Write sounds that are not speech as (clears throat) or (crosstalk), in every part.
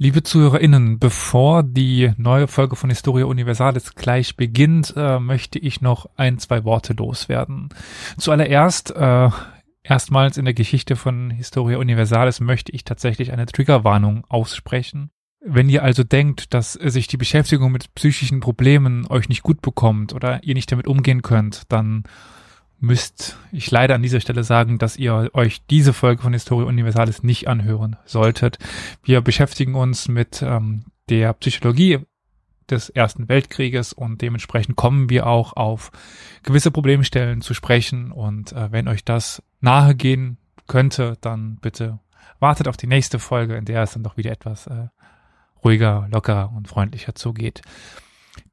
Liebe ZuhörerInnen, bevor die neue Folge von Historia Universalis gleich beginnt, äh, möchte ich noch ein, zwei Worte loswerden. Zuallererst, äh, erstmals in der Geschichte von Historia Universalis möchte ich tatsächlich eine Triggerwarnung aussprechen. Wenn ihr also denkt, dass sich die Beschäftigung mit psychischen Problemen euch nicht gut bekommt oder ihr nicht damit umgehen könnt, dann müsst ich leider an dieser Stelle sagen, dass ihr euch diese Folge von Historia Universalis nicht anhören solltet. Wir beschäftigen uns mit ähm, der Psychologie des Ersten Weltkrieges und dementsprechend kommen wir auch auf gewisse Problemstellen zu sprechen und äh, wenn euch das nahe gehen könnte, dann bitte wartet auf die nächste Folge, in der es dann doch wieder etwas äh, ruhiger, lockerer und freundlicher zugeht.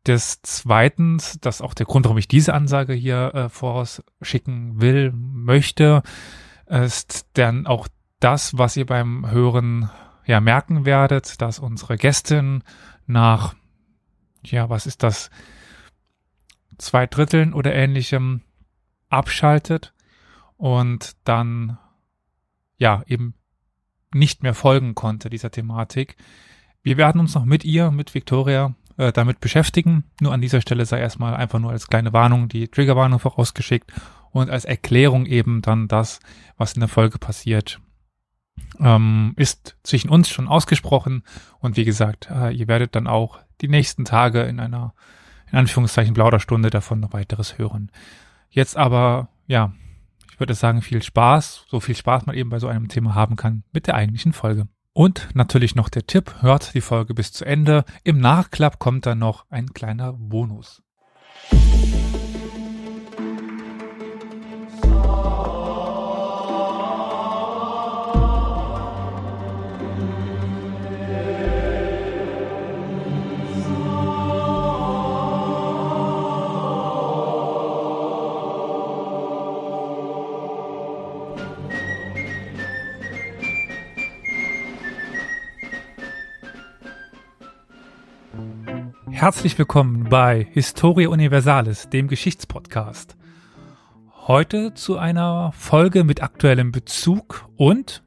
Des Zweitens, das ist auch der Grund, warum ich diese Ansage hier äh, vorausschicken will, möchte, ist dann auch das, was ihr beim Hören ja merken werdet, dass unsere Gästin nach, ja, was ist das, zwei Dritteln oder ähnlichem abschaltet und dann ja eben nicht mehr folgen konnte dieser Thematik. Wir werden uns noch mit ihr, mit Victoria, äh, damit beschäftigen. Nur an dieser Stelle sei erstmal einfach nur als kleine Warnung die Triggerwarnung vorausgeschickt und als Erklärung eben dann das, was in der Folge passiert, ähm, ist zwischen uns schon ausgesprochen. Und wie gesagt, äh, ihr werdet dann auch die nächsten Tage in einer, in Anführungszeichen, Plauderstunde davon noch weiteres hören. Jetzt aber, ja, ich würde sagen, viel Spaß, so viel Spaß man eben bei so einem Thema haben kann mit der eigentlichen Folge. Und natürlich noch der Tipp, hört die Folge bis zu Ende. Im Nachklapp kommt dann noch ein kleiner Bonus. Herzlich willkommen bei Historia Universalis, dem Geschichtspodcast. Heute zu einer Folge mit aktuellem Bezug und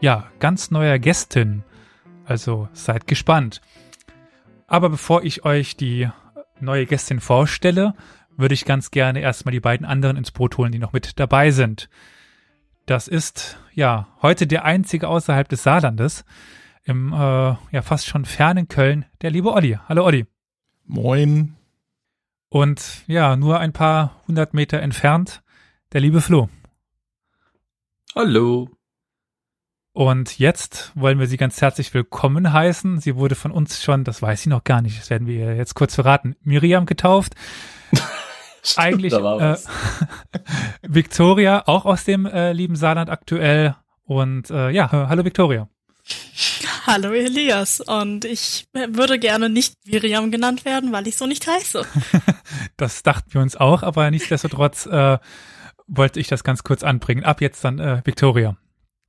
ja, ganz neuer Gästin. Also seid gespannt. Aber bevor ich euch die neue Gästin vorstelle, würde ich ganz gerne erstmal die beiden anderen ins Boot holen, die noch mit dabei sind. Das ist ja heute der einzige außerhalb des Saarlandes, im äh, ja fast schon fernen Köln, der liebe Olli. Hallo Olli. Moin. Und ja, nur ein paar hundert Meter entfernt, der liebe Flo. Hallo. Und jetzt wollen wir Sie ganz herzlich willkommen heißen. Sie wurde von uns schon, das weiß sie noch gar nicht, das werden wir jetzt kurz verraten, Miriam getauft. (laughs) Stimmt, Eigentlich äh. (laughs) Victoria, auch aus dem äh, lieben Saarland aktuell. Und äh, ja, hallo Victoria. (laughs) Hallo Elias und ich würde gerne nicht Miriam genannt werden, weil ich so nicht heiße. (laughs) Das dachten wir uns auch, aber nichtsdestotrotz äh, wollte ich das ganz kurz anbringen. Ab jetzt dann äh, Victoria.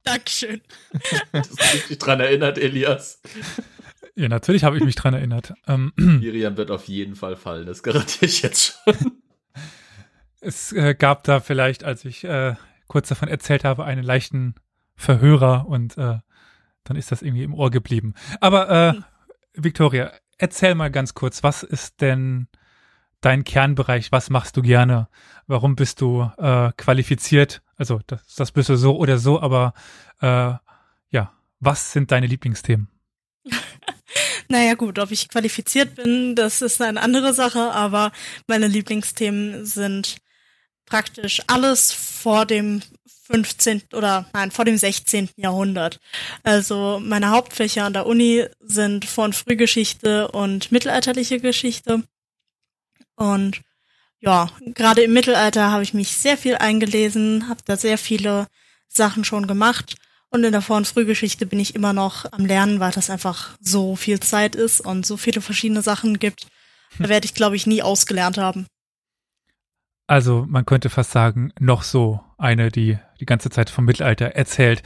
Dankeschön. (laughs) Dass du dich dran erinnert, Elias. Ja, natürlich habe ich mich dran erinnert. Ähm, (clears throat) Miriam wird auf jeden Fall fallen, das garantiere ich jetzt schon. es äh, gab da vielleicht, als ich äh, kurz davon erzählt habe, einen leichten Verhörer und äh, dann ist das irgendwie im Ohr geblieben. Aber äh, Victoria, erzähl mal ganz kurz, was ist denn dein Kernbereich? Was machst du gerne? Warum bist du äh, qualifiziert? Also das, das bist du so oder so, aber äh, ja, was sind deine Lieblingsthemen? (laughs) Naja gut, ob ich qualifiziert bin, das ist eine andere Sache, aber meine Lieblingsthemen sind praktisch alles vor dem 15. oder nein, vor dem 16. Jahrhundert. Also meine Hauptfächer an der Uni sind von Frühgeschichte und mittelalterliche Geschichte. Und ja, gerade im Mittelalter habe ich mich sehr viel eingelesen, habe da sehr viele Sachen schon gemacht. Und in der Vor- und Frühgeschichte bin ich immer noch am Lernen, weil das einfach so viel Zeit ist und so viele verschiedene Sachen gibt. Da werde ich, glaube ich, nie ausgelernt haben. Also man könnte fast sagen, noch so eine, die die ganze Zeit vom Mittelalter erzählt.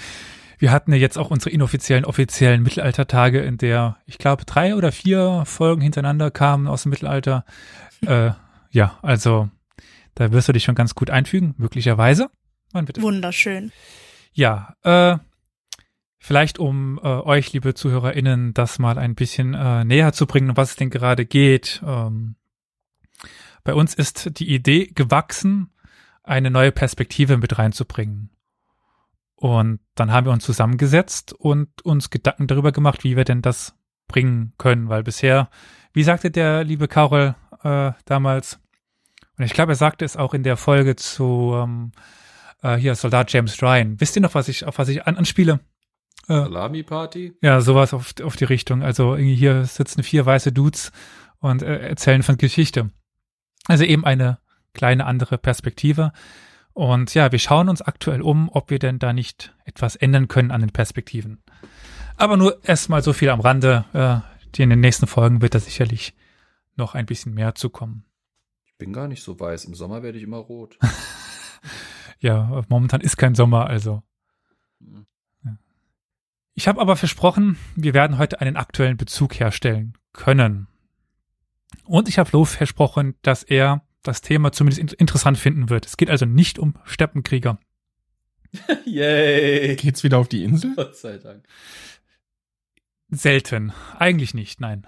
Wir hatten ja jetzt auch unsere inoffiziellen, offiziellen Mittelaltertage, in der, ich glaube, drei oder vier Folgen hintereinander kamen aus dem Mittelalter. Äh, ja, also da wirst du dich schon ganz gut einfügen, möglicherweise. Man bitte. Wunderschön. Ja, äh, Vielleicht um äh, euch, liebe ZuhörerInnen, das mal ein bisschen äh, näher zu bringen, um was es denn gerade geht. Ähm, bei uns ist die Idee gewachsen, eine neue Perspektive mit reinzubringen. Und dann haben wir uns zusammengesetzt und uns Gedanken darüber gemacht, wie wir denn das bringen können, weil bisher, wie sagte der liebe Karol äh, damals, und ich glaube, er sagte es auch in der Folge zu ähm, äh, hier Soldat James Ryan. Wisst ihr noch, was ich auf was ich an, anspiele? Äh, Salami Party? Ja, sowas auf, auf die Richtung. Also irgendwie hier sitzen vier weiße Dudes und äh, erzählen von Geschichte. Also eben eine kleine andere Perspektive. Und ja, wir schauen uns aktuell um, ob wir denn da nicht etwas ändern können an den Perspektiven. Aber nur erstmal so viel am Rande. Äh, in den nächsten Folgen wird da sicherlich noch ein bisschen mehr zu kommen. Ich bin gar nicht so weiß. Im Sommer werde ich immer rot. (laughs) (laughs) ja, momentan ist kein Sommer, also. Hm. Ich habe aber versprochen, wir werden heute einen aktuellen Bezug herstellen können. Und ich habe Lo versprochen, dass er das Thema zumindest interessant finden wird. Es geht also nicht um Steppenkrieger. (laughs) Yay! Geht's wieder auf die Insel? Gott sei Dank. Selten. Eigentlich nicht, nein.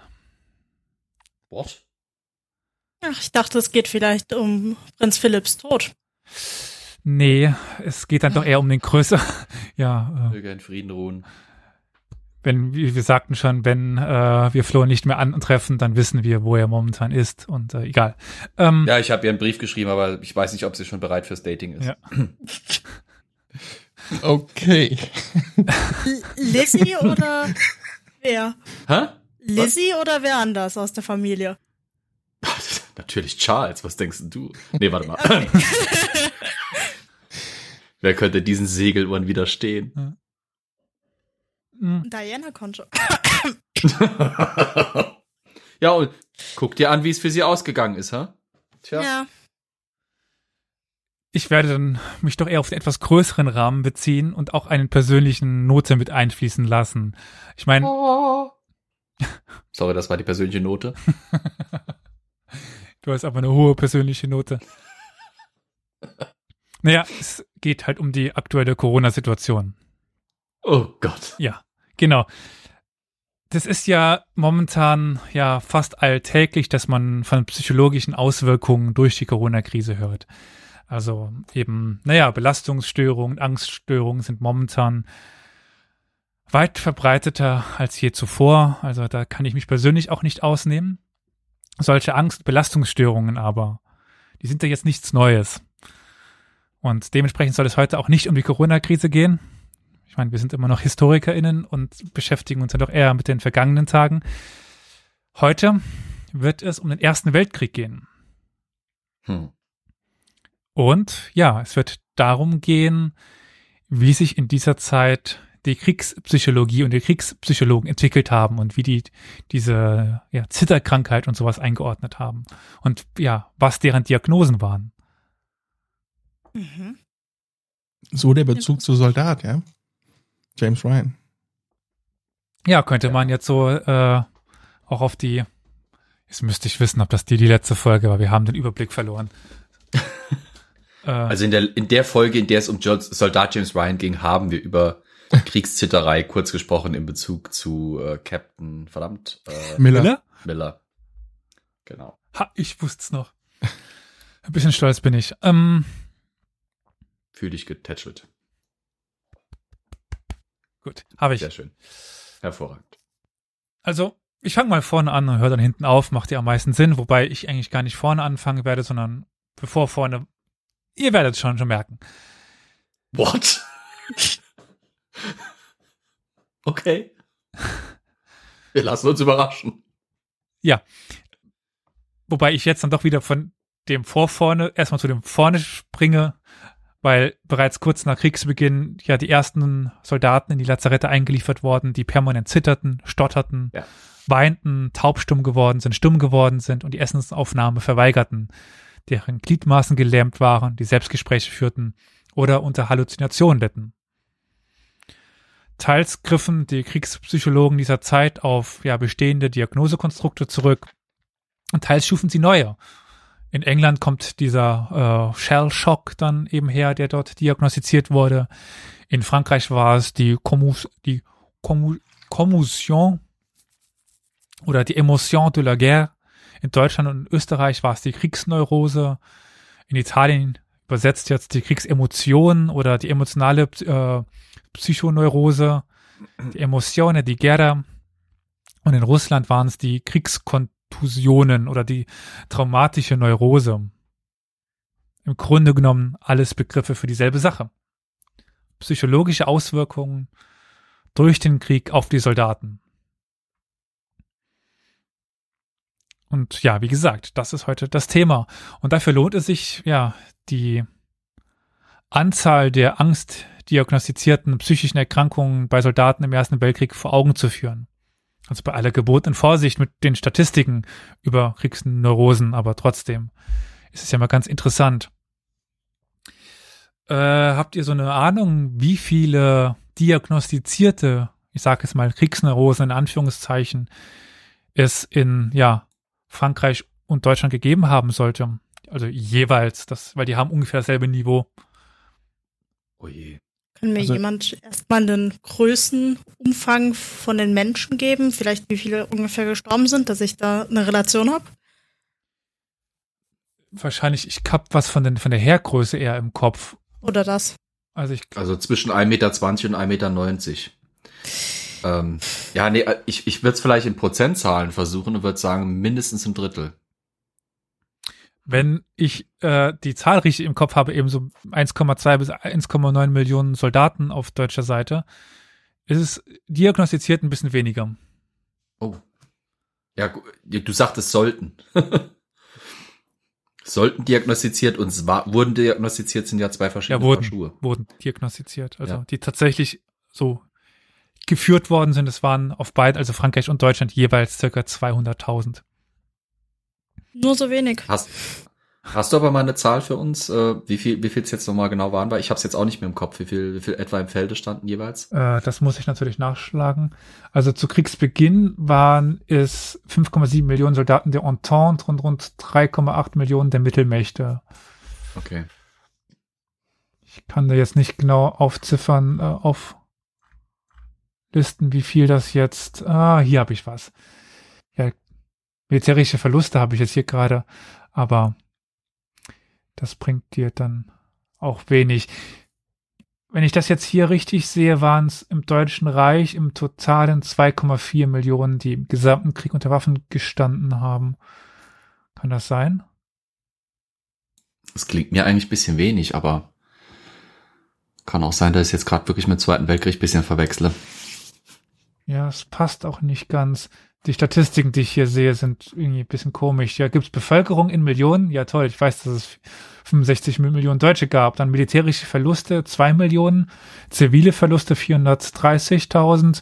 What? Ach, ich dachte, es geht vielleicht um Prinz Philipps Tod. Nee, es geht dann doch eher um den Größer. (laughs) ja. Möge in Frieden ruhen wenn wie wir sagten schon, wenn äh, wir Flo nicht mehr antreffen, dann wissen wir, wo er momentan ist und äh, egal. Ähm, ja, ich habe ihr einen Brief geschrieben, aber ich weiß nicht, ob sie schon bereit fürs Dating ist. Ja. (laughs) okay. Lizzie oder wer? Hä? Lizzie oder wer anders aus der Familie? (laughs) Natürlich Charles, was denkst du? Nee, warte mal. Okay. (laughs) wer könnte diesen Segeluhren widerstehen? Ja. Mhm. Diana konnte. (laughs) ja, und guck dir an, wie es für sie ausgegangen ist, ha? Tja. Ja. Ich werde dann mich doch eher auf den etwas größeren Rahmen beziehen und auch einen persönlichen Note mit einfließen lassen. Ich meine. Oh. (laughs) Sorry, das war die persönliche Note. (laughs) du hast aber eine hohe persönliche Note. Naja, es geht halt um die aktuelle Corona-Situation. Oh Gott. Ja. Genau. Das ist ja momentan ja fast alltäglich, dass man von psychologischen Auswirkungen durch die Corona-Krise hört. Also eben, naja, Belastungsstörungen, Angststörungen sind momentan weit verbreiteter als je zuvor. Also da kann ich mich persönlich auch nicht ausnehmen. Solche Angst, Belastungsstörungen aber, die sind ja jetzt nichts Neues. Und dementsprechend soll es heute auch nicht um die Corona-Krise gehen, ich meine, wir sind immer noch HistorikerInnen und beschäftigen uns ja doch eher mit den vergangenen Tagen. Heute wird es um den Ersten Weltkrieg gehen. Hm. Und ja, es wird darum gehen, wie sich in dieser Zeit die Kriegspsychologie und die Kriegspsychologen entwickelt haben und wie die diese ja, Zitterkrankheit und sowas eingeordnet haben und ja, was deren Diagnosen waren. Mhm. So der Bezug zu Soldat, ja? James Ryan. Ja, könnte man jetzt so äh, auch auf die. Jetzt müsste ich wissen, ob das die die letzte Folge war. Wir haben den Überblick verloren. (laughs) äh, also in der in der Folge, in der es um Soldat James Ryan ging, haben wir über (laughs) Kriegszitterei kurz gesprochen in Bezug zu äh, Captain verdammt äh, Miller. Miller. Genau. Ha, ich wusste es noch. Ein bisschen stolz bin ich. Ähm, Fühl dich getätschelt. Gut, habe ich. Sehr schön. Hervorragend. Also, ich fange mal vorne an und höre dann hinten auf, macht ja am meisten Sinn, wobei ich eigentlich gar nicht vorne anfangen werde, sondern bevor vorne. Ihr werdet es schon schon merken. What? okay. (laughs) Wir lassen uns überraschen. Ja. Wobei ich jetzt dann doch wieder von dem vor vorne erstmal zu dem vorne springe, weil bereits kurz nach Kriegsbeginn ja die ersten Soldaten in die Lazarette eingeliefert worden, die permanent zitterten, stotterten, ja. weinten, taubstumm geworden sind, stumm geworden sind und die Essensaufnahme verweigerten, deren Gliedmaßen gelähmt waren, die Selbstgespräche führten oder unter Halluzinationen litten. Teils griffen die Kriegspsychologen dieser Zeit auf ja, bestehende Diagnosekonstrukte zurück und teils schufen sie neue in England kommt dieser äh, Shell Shock dann eben her, der dort diagnostiziert wurde. In Frankreich war es die, Commus, die Commotion oder die Emotion de la Guerre. In Deutschland und Österreich war es die Kriegsneurose. In Italien übersetzt jetzt die Kriegsemotion oder die emotionale äh, Psychoneurose, die Emozione di Guerra. Und in Russland waren es die Kriegskontusionen oder die traumatische Neurose. Im Grunde genommen alles Begriffe für dieselbe Sache. Psychologische Auswirkungen durch den Krieg auf die Soldaten. Und ja, wie gesagt, das ist heute das Thema. Und dafür lohnt es sich, ja, die Anzahl der angstdiagnostizierten psychischen Erkrankungen bei Soldaten im Ersten Weltkrieg vor Augen zu führen. Also bei aller gebotenen Vorsicht mit den Statistiken über Kriegsneurosen, aber trotzdem ist es ja mal ganz interessant. Äh, habt ihr so eine Ahnung, wie viele diagnostizierte, ich sage es mal, Kriegsneurosen in Anführungszeichen, es in ja Frankreich und Deutschland gegeben haben sollte. Also jeweils, das, weil die haben ungefähr dasselbe Niveau. Oh je. Kann mir also, jemand erstmal den Größenumfang von den Menschen geben? Vielleicht wie viele ungefähr gestorben sind, dass ich da eine Relation habe? Wahrscheinlich, ich hab was von, den, von der Hairgröße eher im Kopf. Oder das? Also, ich, also zwischen 1,20 Meter und 1,90 Meter. Ähm, ja, nee, ich, ich würde es vielleicht in Prozentzahlen versuchen und würde sagen, mindestens ein Drittel. Wenn ich äh, die Zahl richtig im Kopf habe, eben so 1,2 bis 1,9 Millionen Soldaten auf deutscher Seite, ist es diagnostiziert ein bisschen weniger. Oh. Ja, du sagtest sollten. (laughs) sollten diagnostiziert und wurden diagnostiziert sind ja zwei verschiedene ja, wurden, Schuhe. wurden diagnostiziert. Also ja. die tatsächlich so geführt worden sind. Es waren auf beiden, also Frankreich und Deutschland, jeweils circa 200.000. Nur so wenig. Hast, hast du aber mal eine Zahl für uns, äh, wie viel wie viel es jetzt nochmal genau waren? Weil ich habe es jetzt auch nicht mehr im Kopf, wie viel, wie viel etwa im Felde standen jeweils? Äh, das muss ich natürlich nachschlagen. Also zu Kriegsbeginn waren es 5,7 Millionen Soldaten der Entente und rund 3,8 Millionen der Mittelmächte. Okay. Ich kann da jetzt nicht genau aufziffern, äh, auf Listen, wie viel das jetzt. Ah, hier habe ich was. Militärische Verluste habe ich jetzt hier gerade, aber das bringt dir dann auch wenig. Wenn ich das jetzt hier richtig sehe, waren es im Deutschen Reich im totalen 2,4 Millionen, die im gesamten Krieg unter Waffen gestanden haben. Kann das sein? Das klingt mir eigentlich ein bisschen wenig, aber kann auch sein, dass ich jetzt gerade wirklich mit dem Zweiten Weltkrieg ein bisschen verwechsle. Ja, es passt auch nicht ganz. Die Statistiken, die ich hier sehe, sind irgendwie ein bisschen komisch. Ja, gibt es Bevölkerung in Millionen? Ja, toll. Ich weiß, dass es 65 Millionen Deutsche gab. Dann militärische Verluste 2 Millionen, zivile Verluste 430.000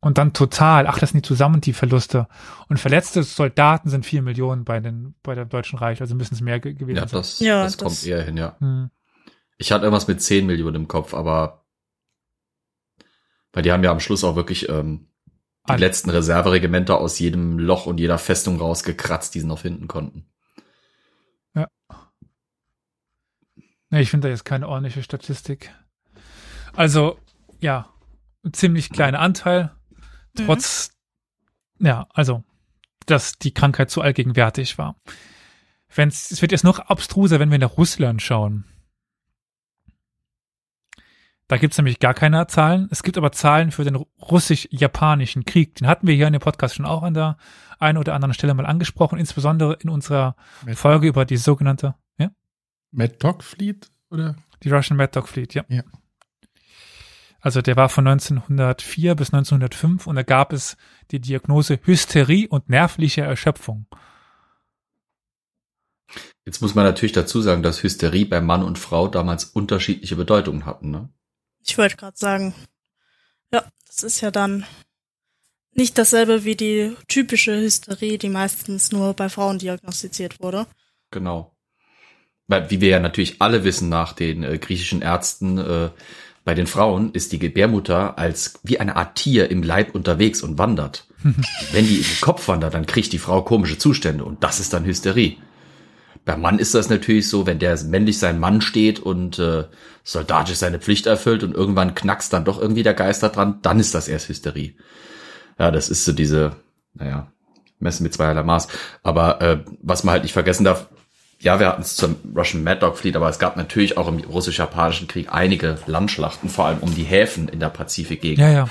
und dann total, ach, das sind die zusammen die Verluste. Und verletzte Soldaten sind 4 Millionen bei den, bei der Deutschen Reich, also müssen es mehr gewesen ja, das, Ja, das, das kommt eher hin, ja. Hm. Ich hatte irgendwas mit 10 Millionen im Kopf, aber weil die haben ja am Schluss auch wirklich ähm, die Alle. letzten Reserveregimenter aus jedem Loch und jeder Festung rausgekratzt, die sie noch finden konnten. Ja. Nee, ich finde da jetzt keine ordentliche Statistik. Also, ja, ein ziemlich kleiner Anteil. Mhm. Trotz, mhm. ja, also, dass die Krankheit so allgegenwärtig war. Wenn's, es wird jetzt noch abstruser, wenn wir nach Russland schauen. Da gibt's nämlich gar keine Zahlen. Es gibt aber Zahlen für den russisch-japanischen Krieg. Den hatten wir hier in dem Podcast schon auch an der einen oder anderen Stelle mal angesprochen, insbesondere in unserer Mad Folge über die sogenannte ja? Mad Dog Fleet oder? Die Russian Mad Dog Fleet, ja. ja. Also der war von 1904 bis 1905 und da gab es die Diagnose Hysterie und nervliche Erschöpfung. Jetzt muss man natürlich dazu sagen, dass Hysterie bei Mann und Frau damals unterschiedliche Bedeutungen hatten, ne? Ich wollte gerade sagen, ja, das ist ja dann nicht dasselbe wie die typische Hysterie, die meistens nur bei Frauen diagnostiziert wurde. Genau. Weil, wie wir ja natürlich alle wissen nach den äh, griechischen Ärzten, äh, bei den Frauen ist die Gebärmutter als wie eine Art Tier im Leib unterwegs und wandert. (laughs) Wenn die in den Kopf wandert, dann kriegt die Frau komische Zustände und das ist dann Hysterie. Beim Mann ist das natürlich so, wenn der männlich sein Mann steht und äh, soldatisch seine Pflicht erfüllt und irgendwann knackst dann doch irgendwie der Geister dran, dann ist das erst Hysterie. Ja, das ist so diese, naja, messen mit zweierlei Maß. Aber äh, was man halt nicht vergessen darf, ja, wir hatten es zum Russian Mad Dog Fleet, aber es gab natürlich auch im russisch-japanischen Krieg einige Landschlachten, vor allem um die Häfen in der Pazifikgegend. Ja, ja.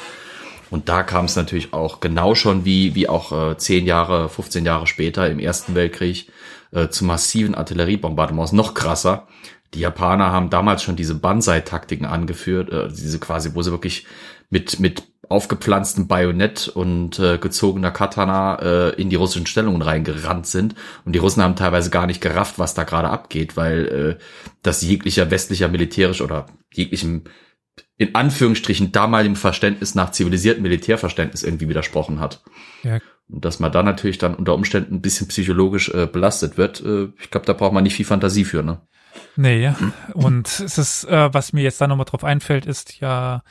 Und da kam es natürlich auch genau schon wie, wie auch äh, zehn Jahre, 15 Jahre später im Ersten Weltkrieg äh, zu massiven Artilleriebombardements. Noch krasser. Die Japaner haben damals schon diese Banzai-Taktiken angeführt, äh, diese quasi, wo sie wirklich mit, mit aufgepflanztem Bajonett und äh, gezogener Katana äh, in die russischen Stellungen reingerannt sind. Und die Russen haben teilweise gar nicht gerafft, was da gerade abgeht, weil äh, das jeglicher westlicher militärisch oder jeglichem in Anführungsstrichen damaligem Verständnis nach zivilisiertem Militärverständnis irgendwie widersprochen hat. Ja. Und dass man da natürlich dann unter Umständen ein bisschen psychologisch äh, belastet wird, äh, ich glaube, da braucht man nicht viel Fantasie für, ne? Nee, ja. Und es ist, äh, was mir jetzt da nochmal drauf einfällt, ist ja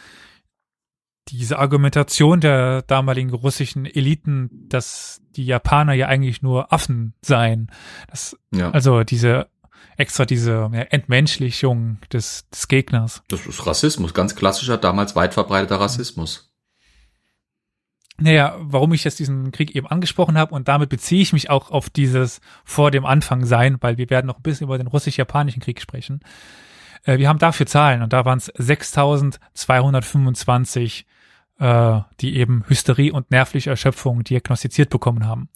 diese Argumentation der damaligen russischen Eliten, dass die Japaner ja eigentlich nur Affen seien. Das, ja. Also diese extra diese ja, Entmenschlichung des, des Gegners. Das ist Rassismus, ganz klassischer, damals weit verbreiteter Rassismus. Naja, warum ich jetzt diesen Krieg eben angesprochen habe und damit beziehe ich mich auch auf dieses vor dem Anfang sein, weil wir werden noch ein bisschen über den russisch-japanischen Krieg sprechen. Äh, wir haben dafür Zahlen und da waren es 6.225 äh, die eben Hysterie und nervliche Erschöpfung diagnostiziert bekommen haben.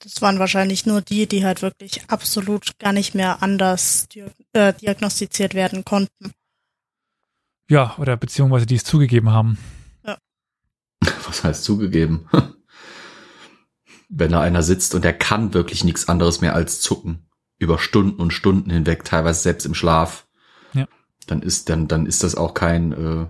Das waren wahrscheinlich nur die, die halt wirklich absolut gar nicht mehr anders äh, diagnostiziert werden konnten. Ja, oder beziehungsweise die es zugegeben haben. Was heißt zugegeben? (laughs) Wenn da einer sitzt und der kann wirklich nichts anderes mehr als zucken. Über Stunden und Stunden hinweg, teilweise selbst im Schlaf. Ja. Dann ist, dann, dann ist das auch kein, äh,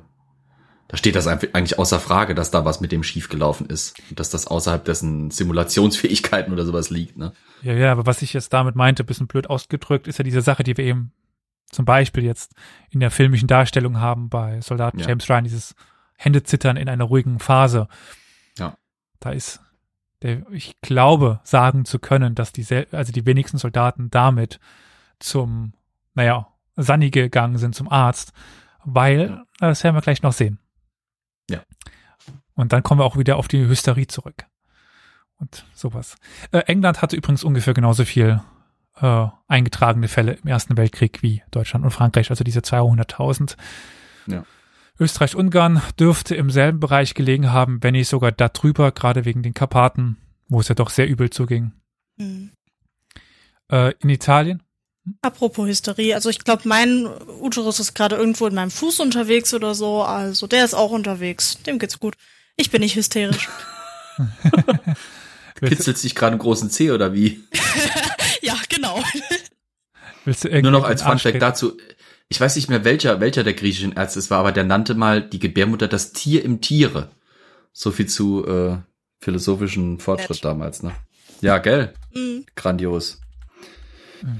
da steht das eigentlich außer Frage, dass da was mit dem schiefgelaufen ist und dass das außerhalb dessen Simulationsfähigkeiten oder sowas liegt. Ne? Ja, ja, aber was ich jetzt damit meinte, bisschen blöd ausgedrückt, ist ja diese Sache, die wir eben zum Beispiel jetzt in der filmischen Darstellung haben bei Soldaten ja. James Ryan, dieses Händezittern in einer ruhigen Phase. Ja. Da ist der, ich glaube, sagen zu können, dass die, also die wenigsten Soldaten damit zum, naja, Sunny gegangen sind zum Arzt, weil, das werden wir gleich noch sehen. Ja. Und dann kommen wir auch wieder auf die Hysterie zurück. Und sowas. Äh, England hatte übrigens ungefähr genauso viel äh, eingetragene Fälle im Ersten Weltkrieg wie Deutschland und Frankreich, also diese 200.000. Ja. Österreich-Ungarn dürfte im selben Bereich gelegen haben, wenn nicht sogar darüber, gerade wegen den Karpaten, wo es ja doch sehr übel zuging. Mhm. Äh, in Italien Apropos Hysterie, also ich glaube, mein Uterus ist gerade irgendwo in meinem Fuß unterwegs oder so, also der ist auch unterwegs. Dem geht's gut. Ich bin nicht hysterisch. (laughs) Kitzelt dich gerade einen großen C oder wie? (laughs) ja, genau. Willst du Nur noch als Funfact dazu. Ich weiß nicht mehr, welcher, welcher der griechischen Ärzte es war, aber der nannte mal die Gebärmutter das Tier im Tiere. So viel zu äh, philosophischen Fortschritt damals, ne? Ja, gell? Mhm. Grandios.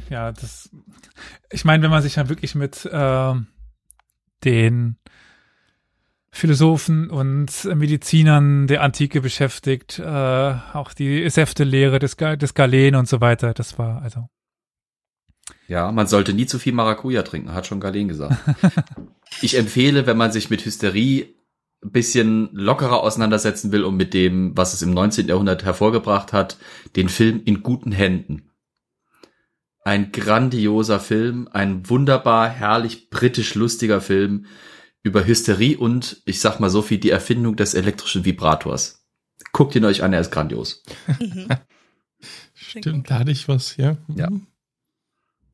Ja, das. Ich meine, wenn man sich dann wirklich mit äh, den Philosophen und Medizinern der Antike beschäftigt, äh, auch die Säftelehre des, des Galen und so weiter, das war also. Ja, man sollte nie zu viel Maracuja trinken, hat schon Galen gesagt. (laughs) ich empfehle, wenn man sich mit Hysterie ein bisschen lockerer auseinandersetzen will und mit dem, was es im 19. Jahrhundert hervorgebracht hat, den Film in guten Händen ein grandioser Film, ein wunderbar, herrlich, britisch lustiger Film über Hysterie und, ich sag mal so viel, die Erfindung des elektrischen Vibrators. Guckt ihn euch an, er ist grandios. Mhm. (laughs) Stimmt, da hatte ich was, ja. Ja.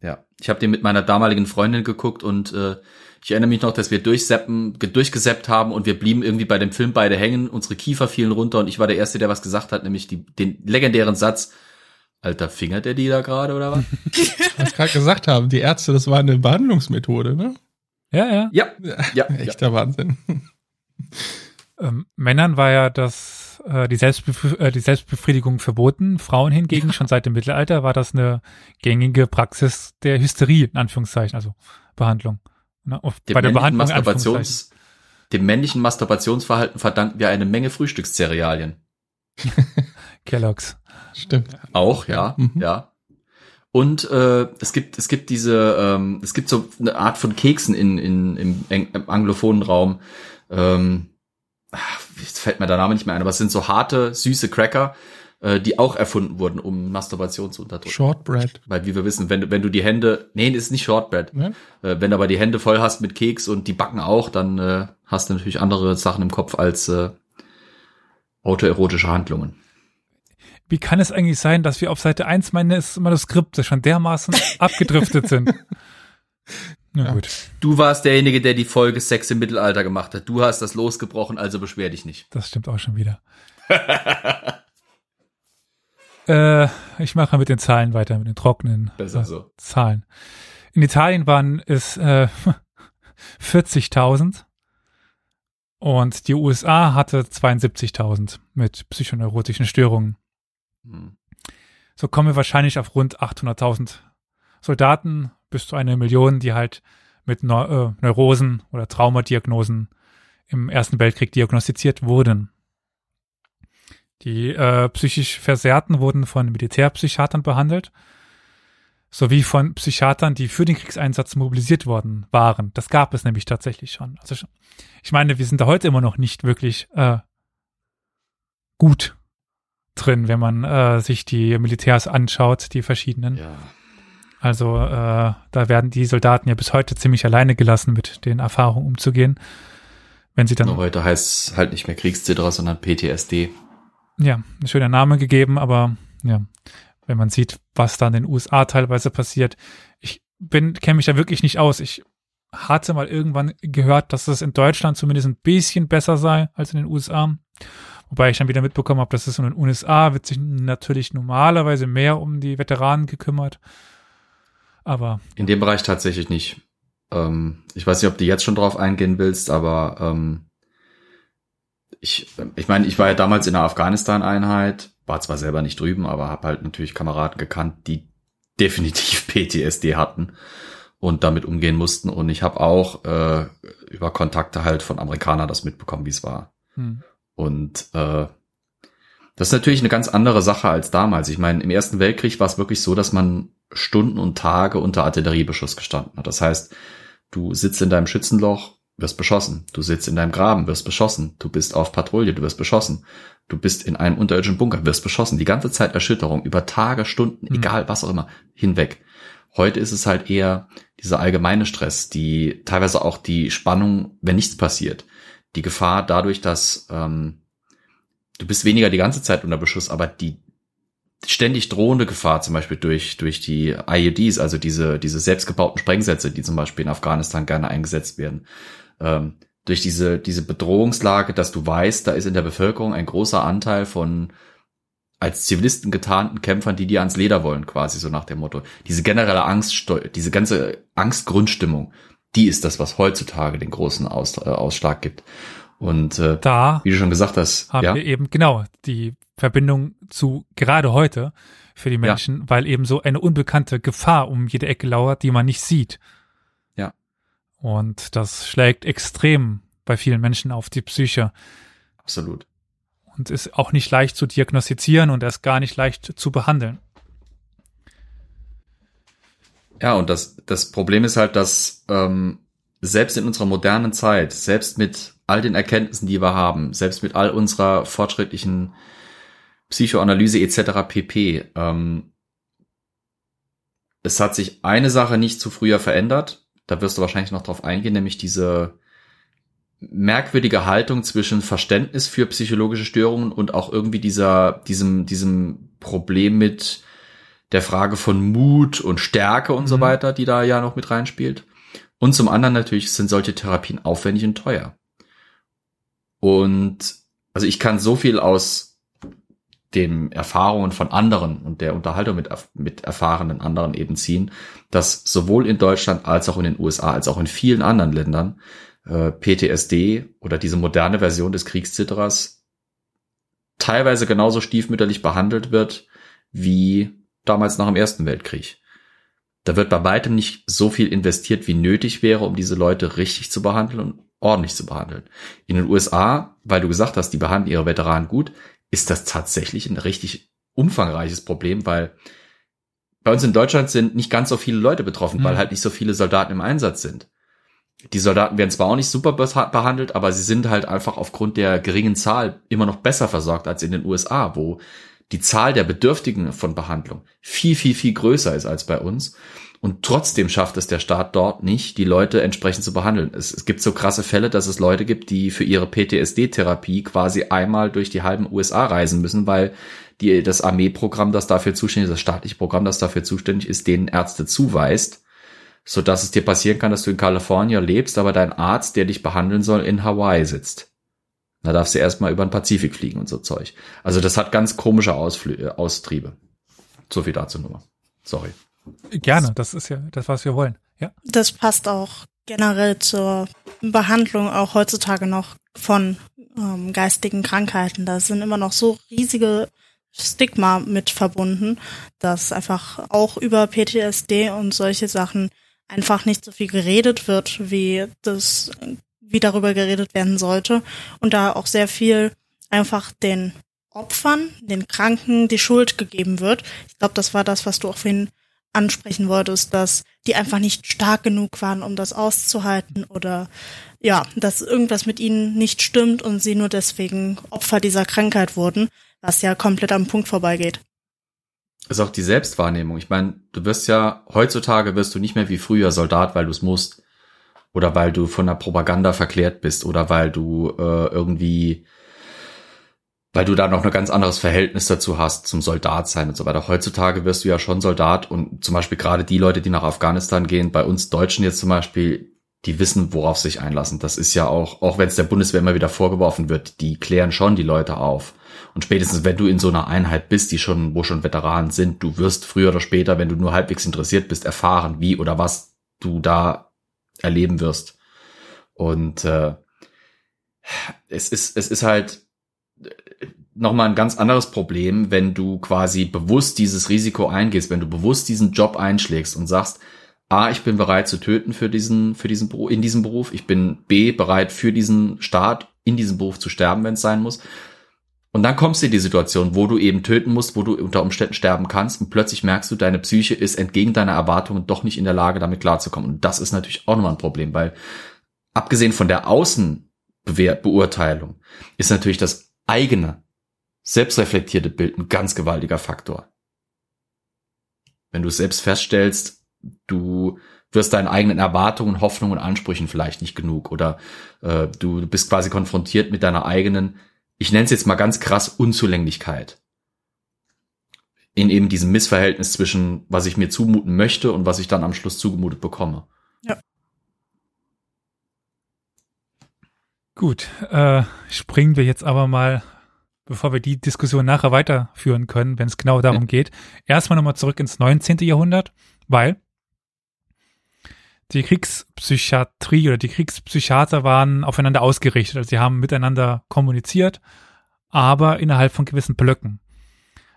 Ja, ich habe den mit meiner damaligen Freundin geguckt und äh, ich erinnere mich noch, dass wir durchseppen, durchgeseppt haben und wir blieben irgendwie bei dem Film beide hängen. Unsere Kiefer fielen runter und ich war der Erste, der was gesagt hat, nämlich die, den legendären Satz, Alter, fingert der die da gerade oder was? (laughs) was gerade gesagt haben, die Ärzte, das war eine Behandlungsmethode, ne? Ja, ja. Ja, ja. Echter ja. Wahnsinn. Ähm, Männern war ja das, äh, die, Selbstbef äh, die Selbstbefriedigung verboten. Frauen hingegen, schon seit dem Mittelalter, war das eine gängige Praxis der Hysterie, in Anführungszeichen, also Behandlung. Ne? Bei der Behandlung Masturbations, dem männlichen Masturbationsverhalten verdanken wir eine Menge Frühstückszerealien. (laughs) Kellogg's. Stimmt. Auch, ja, mhm. ja. Und äh, es gibt es gibt diese ähm, es gibt so eine Art von Keksen in, in im, im anglophonen Raum. Ähm, ach, jetzt fällt mir der Name nicht mehr ein, aber es sind so harte süße Cracker, äh, die auch erfunden wurden, um Masturbation zu unterdrücken. Shortbread. Weil wie wir wissen, wenn, wenn du die Hände, nee, ist nicht Shortbread. Ja? Äh, wenn du aber die Hände voll hast mit Keks und die backen auch, dann äh, hast du natürlich andere Sachen im Kopf als äh, autoerotische Handlungen. Wie kann es eigentlich sein, dass wir auf Seite 1 meines Manuskriptes schon dermaßen (laughs) abgedriftet sind? Na ja. gut. Du warst derjenige, der die Folge Sex im Mittelalter gemacht hat. Du hast das losgebrochen, also beschwer dich nicht. Das stimmt auch schon wieder. (laughs) äh, ich mache mit den Zahlen weiter, mit den trockenen Besser so. Zahlen. In Italien waren es äh, (laughs) 40.000 und die USA hatte 72.000 mit psychoneurotischen Störungen. Hm. So kommen wir wahrscheinlich auf rund 800.000 Soldaten bis zu einer Million, die halt mit Neu äh, Neurosen oder Traumadiagnosen im Ersten Weltkrieg diagnostiziert wurden. Die äh, psychisch Versehrten wurden von Militärpsychiatern behandelt, sowie von Psychiatern, die für den Kriegseinsatz mobilisiert worden waren. Das gab es nämlich tatsächlich schon. Also ich meine, wir sind da heute immer noch nicht wirklich äh, gut drin, wenn man äh, sich die Militärs anschaut, die verschiedenen. Ja. Also äh, da werden die Soldaten ja bis heute ziemlich alleine gelassen, mit den Erfahrungen umzugehen. Wenn sie dann. Nur heute heißt es halt nicht mehr Kriegszitterer, sondern PTSD. Ja, ein schöner Name gegeben, aber ja, wenn man sieht, was da in den USA teilweise passiert. Ich bin, kenne mich da wirklich nicht aus. Ich hatte mal irgendwann gehört, dass es in Deutschland zumindest ein bisschen besser sei als in den USA. Wobei ich dann wieder mitbekommen habe, dass es in den USA wird sich natürlich normalerweise mehr um die Veteranen gekümmert. Aber. In dem Bereich tatsächlich nicht. Ähm, ich weiß nicht, ob du jetzt schon drauf eingehen willst, aber ähm, ich, ich meine, ich war ja damals in der Afghanistan-Einheit, war zwar selber nicht drüben, aber habe halt natürlich Kameraden gekannt, die (laughs) definitiv PTSD hatten und damit umgehen mussten. Und ich habe auch äh, über Kontakte halt von Amerikanern das mitbekommen, wie es war. Hm. Und äh, das ist natürlich eine ganz andere Sache als damals. Ich meine, im Ersten Weltkrieg war es wirklich so, dass man Stunden und Tage unter Artilleriebeschuss gestanden hat. Das heißt, du sitzt in deinem Schützenloch, wirst beschossen. Du sitzt in deinem Graben, wirst beschossen. Du bist auf Patrouille, du wirst beschossen. Du bist in einem unterirdischen Bunker, wirst beschossen. Die ganze Zeit Erschütterung über Tage, Stunden, mhm. egal was auch immer, hinweg. Heute ist es halt eher dieser allgemeine Stress, die teilweise auch die Spannung, wenn nichts passiert die Gefahr dadurch, dass ähm, du bist weniger die ganze Zeit unter Beschuss, aber die ständig drohende Gefahr, zum Beispiel durch, durch die IEDs, also diese, diese selbstgebauten Sprengsätze, die zum Beispiel in Afghanistan gerne eingesetzt werden, ähm, durch diese, diese Bedrohungslage, dass du weißt, da ist in der Bevölkerung ein großer Anteil von als Zivilisten getarnten Kämpfern, die dir ans Leder wollen, quasi so nach dem Motto. Diese generelle Angst, diese ganze Angstgrundstimmung, die ist das, was heutzutage den großen Aus, äh, Ausschlag gibt. Und äh, da, wie du schon gesagt hast, haben ja? wir eben genau die Verbindung zu gerade heute für die Menschen, ja. weil eben so eine unbekannte Gefahr um jede Ecke lauert, die man nicht sieht. Ja. Und das schlägt extrem bei vielen Menschen auf die Psyche. Absolut. Und ist auch nicht leicht zu diagnostizieren und erst gar nicht leicht zu behandeln. Ja, und das, das Problem ist halt, dass ähm, selbst in unserer modernen Zeit, selbst mit all den Erkenntnissen, die wir haben, selbst mit all unserer fortschrittlichen Psychoanalyse etc. pp, ähm, es hat sich eine Sache nicht zu früher verändert. Da wirst du wahrscheinlich noch drauf eingehen, nämlich diese merkwürdige Haltung zwischen Verständnis für psychologische Störungen und auch irgendwie dieser, diesem, diesem Problem mit, der Frage von Mut und Stärke und mhm. so weiter, die da ja noch mit reinspielt. Und zum anderen natürlich sind solche Therapien aufwendig und teuer. Und also ich kann so viel aus den Erfahrungen von anderen und der Unterhaltung mit, mit erfahrenen anderen eben ziehen, dass sowohl in Deutschland als auch in den USA als auch in vielen anderen Ländern äh, PTSD oder diese moderne Version des Kriegszitterers teilweise genauso stiefmütterlich behandelt wird wie damals nach dem Ersten Weltkrieg. Da wird bei weitem nicht so viel investiert, wie nötig wäre, um diese Leute richtig zu behandeln ordentlich zu behandeln. In den USA, weil du gesagt hast, die behandeln ihre Veteranen gut, ist das tatsächlich ein richtig umfangreiches Problem, weil bei uns in Deutschland sind nicht ganz so viele Leute betroffen, mhm. weil halt nicht so viele Soldaten im Einsatz sind. Die Soldaten werden zwar auch nicht super behandelt, aber sie sind halt einfach aufgrund der geringen Zahl immer noch besser versorgt als in den USA, wo die Zahl der Bedürftigen von Behandlung viel, viel, viel größer ist als bei uns. Und trotzdem schafft es der Staat dort nicht, die Leute entsprechend zu behandeln. Es, es gibt so krasse Fälle, dass es Leute gibt, die für ihre PTSD-Therapie quasi einmal durch die halben USA reisen müssen, weil die, das Armeeprogramm, das dafür zuständig ist, das staatliche Programm, das dafür zuständig ist, denen Ärzte zuweist, so dass es dir passieren kann, dass du in Kalifornien lebst, aber dein Arzt, der dich behandeln soll, in Hawaii sitzt. Da darfst du erstmal über den Pazifik fliegen und so Zeug. Also das hat ganz komische Ausflü äh, Austriebe. So viel dazu nur. Sorry. Gerne, das ist ja das, was wir wollen. Ja. Das passt auch generell zur Behandlung auch heutzutage noch von ähm, geistigen Krankheiten. Da sind immer noch so riesige Stigma mit verbunden, dass einfach auch über PTSD und solche Sachen einfach nicht so viel geredet wird, wie das, wie darüber geredet werden sollte. Und da auch sehr viel einfach den Opfern, den Kranken die Schuld gegeben wird. Ich glaube, das war das, was du auch vorhin ansprechen wolltest, dass die einfach nicht stark genug waren, um das auszuhalten oder ja, dass irgendwas mit ihnen nicht stimmt und sie nur deswegen Opfer dieser Krankheit wurden, was ja komplett am Punkt vorbeigeht. Ist auch die Selbstwahrnehmung. Ich meine, du wirst ja, heutzutage wirst du nicht mehr wie früher Soldat, weil du es musst. Oder weil du von der Propaganda verklärt bist oder weil du äh, irgendwie weil du da noch ein ganz anderes Verhältnis dazu hast zum Soldat sein und so weiter. Heutzutage wirst du ja schon Soldat und zum Beispiel gerade die Leute, die nach Afghanistan gehen, bei uns Deutschen jetzt zum Beispiel, die wissen, worauf sich einlassen. Das ist ja auch, auch wenn es der Bundeswehr immer wieder vorgeworfen wird, die klären schon die Leute auf. Und spätestens, wenn du in so einer Einheit bist, die schon, wo schon Veteranen sind, du wirst früher oder später, wenn du nur halbwegs interessiert bist, erfahren, wie oder was du da erleben wirst. Und äh, es ist, es ist halt, nochmal ein ganz anderes Problem, wenn du quasi bewusst dieses Risiko eingehst, wenn du bewusst diesen Job einschlägst und sagst, A, ich bin bereit zu töten für diesen, für diesen, in diesem Beruf. Ich bin B, bereit für diesen Staat in diesem Beruf zu sterben, wenn es sein muss. Und dann kommst du in die Situation, wo du eben töten musst, wo du unter Umständen sterben kannst und plötzlich merkst du, deine Psyche ist entgegen deiner Erwartungen doch nicht in der Lage, damit klarzukommen. Und das ist natürlich auch nochmal ein Problem, weil abgesehen von der Außenbeurteilung ist natürlich das eigene selbstreflektierte Bild ein ganz gewaltiger Faktor. Wenn du selbst feststellst, du wirst deinen eigenen Erwartungen, Hoffnungen und Ansprüchen vielleicht nicht genug oder äh, du bist quasi konfrontiert mit deiner eigenen, ich nenne es jetzt mal ganz krass, Unzulänglichkeit. In eben diesem Missverhältnis zwischen, was ich mir zumuten möchte und was ich dann am Schluss zugemutet bekomme. Ja. Gut, äh, springen wir jetzt aber mal bevor wir die Diskussion nachher weiterführen können, wenn es genau darum geht, erstmal nochmal zurück ins 19. Jahrhundert, weil die Kriegspsychiatrie oder die Kriegspsychiater waren aufeinander ausgerichtet. Also sie haben miteinander kommuniziert, aber innerhalb von gewissen Blöcken.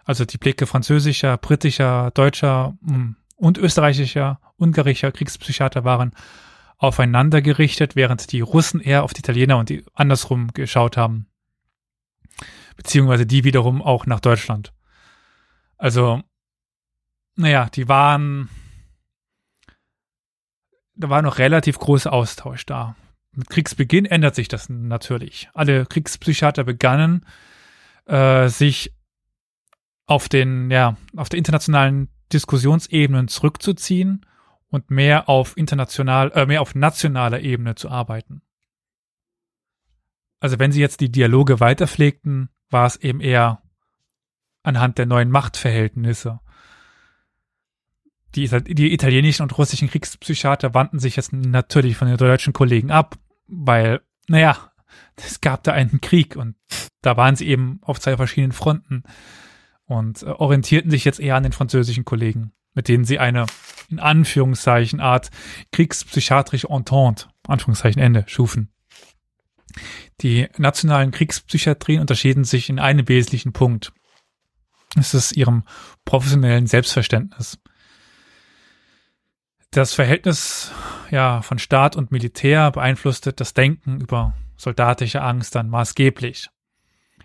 Also die Blicke französischer, britischer, deutscher hm, und österreichischer, ungarischer Kriegspsychiater waren aufeinander gerichtet, während die Russen eher auf die Italiener und die andersrum geschaut haben beziehungsweise die wiederum auch nach Deutschland. Also, naja, die waren, da war noch relativ großer Austausch da. Mit Kriegsbeginn ändert sich das natürlich. Alle Kriegspsychiater begannen, äh, sich auf den, ja, auf der internationalen Diskussionsebenen zurückzuziehen und mehr auf international, äh, mehr auf nationaler Ebene zu arbeiten. Also wenn sie jetzt die Dialoge weiterpflegten, war es eben eher anhand der neuen Machtverhältnisse. Die, die italienischen und russischen Kriegspsychiater wandten sich jetzt natürlich von den deutschen Kollegen ab, weil, naja, es gab da einen Krieg und da waren sie eben auf zwei verschiedenen Fronten und äh, orientierten sich jetzt eher an den französischen Kollegen, mit denen sie eine, in Anführungszeichen, Art kriegspsychiatrische Entente, Anführungszeichen Ende, schufen. Die nationalen Kriegspsychiatrien unterschieden sich in einem wesentlichen Punkt. Es ist ihrem professionellen Selbstverständnis. Das Verhältnis ja, von Staat und Militär beeinflusste das Denken über soldatische Angst dann maßgeblich.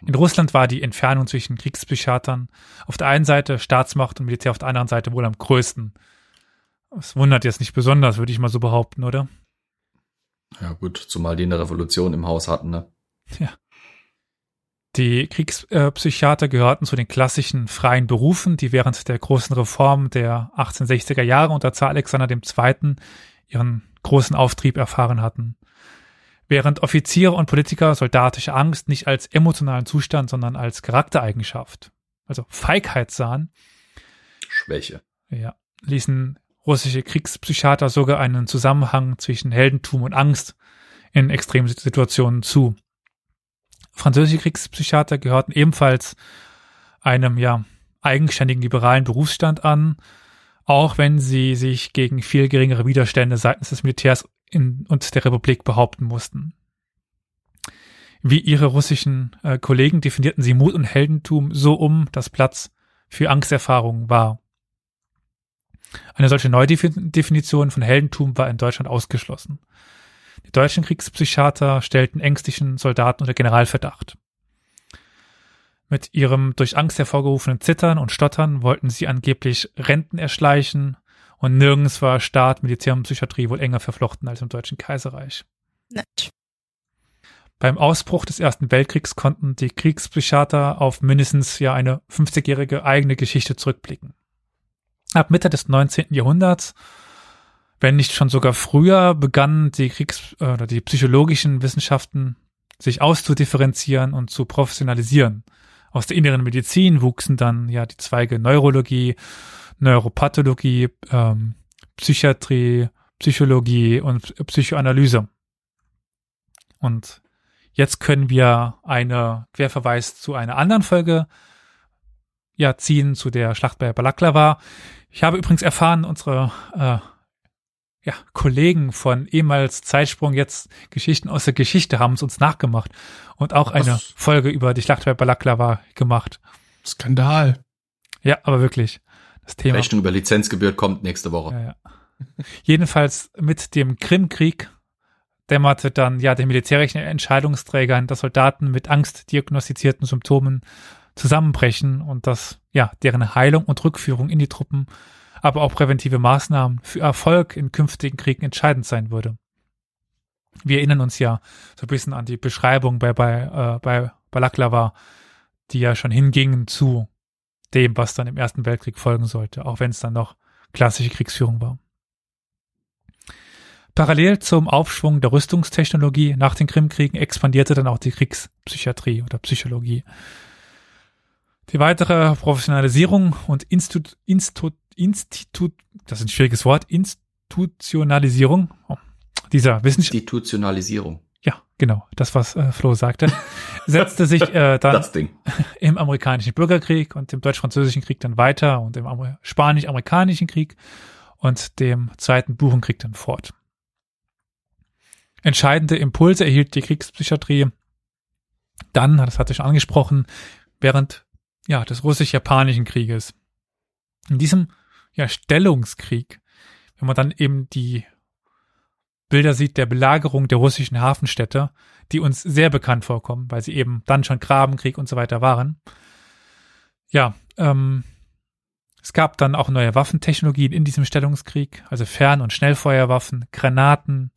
In Russland war die Entfernung zwischen Kriegspsychiatern auf der einen Seite, Staatsmacht und Militär auf der anderen Seite wohl am größten. Das wundert jetzt nicht besonders, würde ich mal so behaupten, oder? Ja gut, zumal die eine Revolution im Haus hatten, ne? Ja. Die Kriegspsychiater gehörten zu den klassischen freien Berufen, die während der großen Reform der 1860er Jahre unter Zar Alexander II. ihren großen Auftrieb erfahren hatten. Während Offiziere und Politiker soldatische Angst nicht als emotionalen Zustand, sondern als Charaktereigenschaft, also Feigheit sahen. Schwäche. Ja, ließen russische Kriegspsychiater sogar einen Zusammenhang zwischen Heldentum und Angst in extremen Situationen zu. Französische Kriegspsychiater gehörten ebenfalls einem ja eigenständigen liberalen Berufsstand an, auch wenn sie sich gegen viel geringere Widerstände seitens des Militärs in, und der Republik behaupten mussten. Wie ihre russischen äh, Kollegen definierten sie Mut und Heldentum so um, dass Platz für Angsterfahrungen war. Eine solche Neudefinition von Heldentum war in Deutschland ausgeschlossen. Die deutschen Kriegspsychiater stellten ängstlichen Soldaten unter Generalverdacht. Mit ihrem durch Angst hervorgerufenen Zittern und Stottern wollten sie angeblich Renten erschleichen und nirgends war Staat, Militär und Psychiatrie wohl enger verflochten als im Deutschen Kaiserreich. Nett. Beim Ausbruch des Ersten Weltkriegs konnten die Kriegspsychiater auf mindestens ja eine 50-jährige eigene Geschichte zurückblicken. Ab Mitte des 19. Jahrhunderts, wenn nicht schon sogar früher, begannen die Kriegs- äh, oder die psychologischen Wissenschaften sich auszudifferenzieren und zu professionalisieren. Aus der inneren Medizin wuchsen dann ja die Zweige Neurologie, Neuropathologie, ähm, Psychiatrie, Psychologie und Psychoanalyse. Und jetzt können wir eine Querverweis zu einer anderen Folge ja ziehen, zu der Schlacht bei Balaklava. Ich habe übrigens erfahren, unsere äh, ja, Kollegen von ehemals Zeitsprung, jetzt Geschichten aus der Geschichte haben es uns nachgemacht und auch eine Was? Folge über die Schlacht bei Balaklava gemacht. Skandal. Ja, aber wirklich. Das Thema. Rechnung über Lizenzgebühr kommt nächste Woche. Ja, ja. Jedenfalls mit dem Krimkrieg dämmerte dann ja den militärischen Entscheidungsträgern, dass Soldaten mit Angst diagnostizierten Symptomen zusammenbrechen und dass ja deren Heilung und Rückführung in die Truppen, aber auch präventive Maßnahmen für Erfolg in künftigen Kriegen entscheidend sein würde. Wir erinnern uns ja so ein bisschen an die Beschreibung bei bei äh, bei Balaklava, die ja schon hingingen zu dem, was dann im Ersten Weltkrieg folgen sollte, auch wenn es dann noch klassische Kriegsführung war. Parallel zum Aufschwung der Rüstungstechnologie nach den Krimkriegen expandierte dann auch die Kriegspsychiatrie oder Psychologie. Die weitere Professionalisierung und Institut, Institut, Institut das ist ein schwieriges Wort, Institutionalisierung oh, dieser Wissenschaft. Institutionalisierung. Ja, genau, das, was äh, Flo sagte, (laughs) setzte sich äh, dann (laughs) im amerikanischen Bürgerkrieg und im deutsch-französischen Krieg dann weiter und im spanisch-amerikanischen Krieg und dem zweiten Buchenkrieg dann fort. Entscheidende Impulse erhielt die Kriegspsychiatrie dann, das hatte ich schon angesprochen, während ja, des russisch-japanischen Krieges. In diesem ja, Stellungskrieg, wenn man dann eben die Bilder sieht der Belagerung der russischen Hafenstädte, die uns sehr bekannt vorkommen, weil sie eben dann schon Grabenkrieg und so weiter waren. Ja, ähm, es gab dann auch neue Waffentechnologien in diesem Stellungskrieg, also Fern- und Schnellfeuerwaffen, Granaten,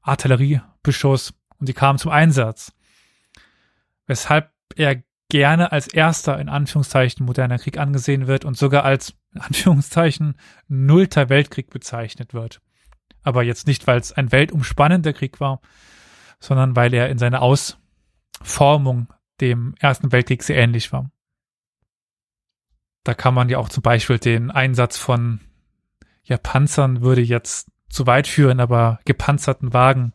Artilleriebeschuss und die kamen zum Einsatz. Weshalb er gerne als erster in Anführungszeichen moderner Krieg angesehen wird und sogar als in Anführungszeichen nullter Weltkrieg bezeichnet wird. Aber jetzt nicht, weil es ein weltumspannender Krieg war, sondern weil er in seiner Ausformung dem Ersten Weltkrieg sehr ähnlich war. Da kann man ja auch zum Beispiel den Einsatz von ja, Panzern würde jetzt zu weit führen, aber gepanzerten Wagen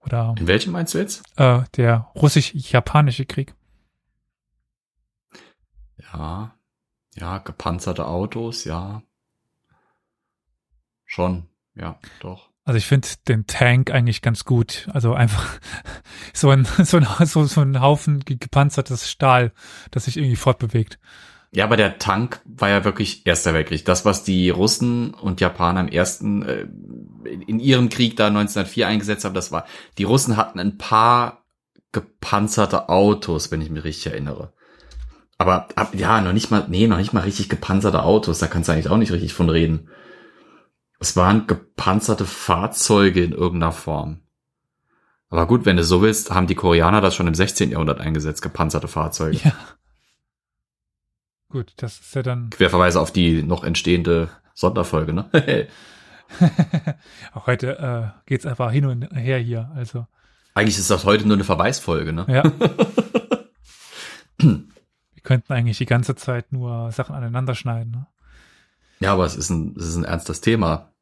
oder. In welchem meinst du jetzt? Äh, der russisch-japanische Krieg. Ja, ja, gepanzerte Autos, ja. Schon, ja, doch. Also ich finde den Tank eigentlich ganz gut. Also einfach (laughs) so ein, so ein, so, so ein Haufen gepanzertes Stahl, das sich irgendwie fortbewegt. Ja, aber der Tank war ja wirklich Erster Weltkrieg. Das, was die Russen und Japaner im ersten, äh, in ihrem Krieg da 1904 eingesetzt haben, das war, die Russen hatten ein paar gepanzerte Autos, wenn ich mich richtig erinnere. Aber ab, ja, noch nicht mal, nee, noch nicht mal richtig gepanzerte Autos, da kannst du eigentlich auch nicht richtig von reden. Es waren gepanzerte Fahrzeuge in irgendeiner Form. Aber gut, wenn du so willst, haben die Koreaner das schon im 16. Jahrhundert eingesetzt, gepanzerte Fahrzeuge. Ja. Gut, das ist ja dann. Querverweise auf die noch entstehende Sonderfolge, ne? (laughs) Auch heute äh, geht's einfach hin und her hier, also. Eigentlich ist das heute nur eine Verweisfolge, ne? Ja. (laughs) Wir könnten eigentlich die ganze Zeit nur Sachen aneinander schneiden, ne? Ja, aber es ist ein, es ist ein ernstes Thema.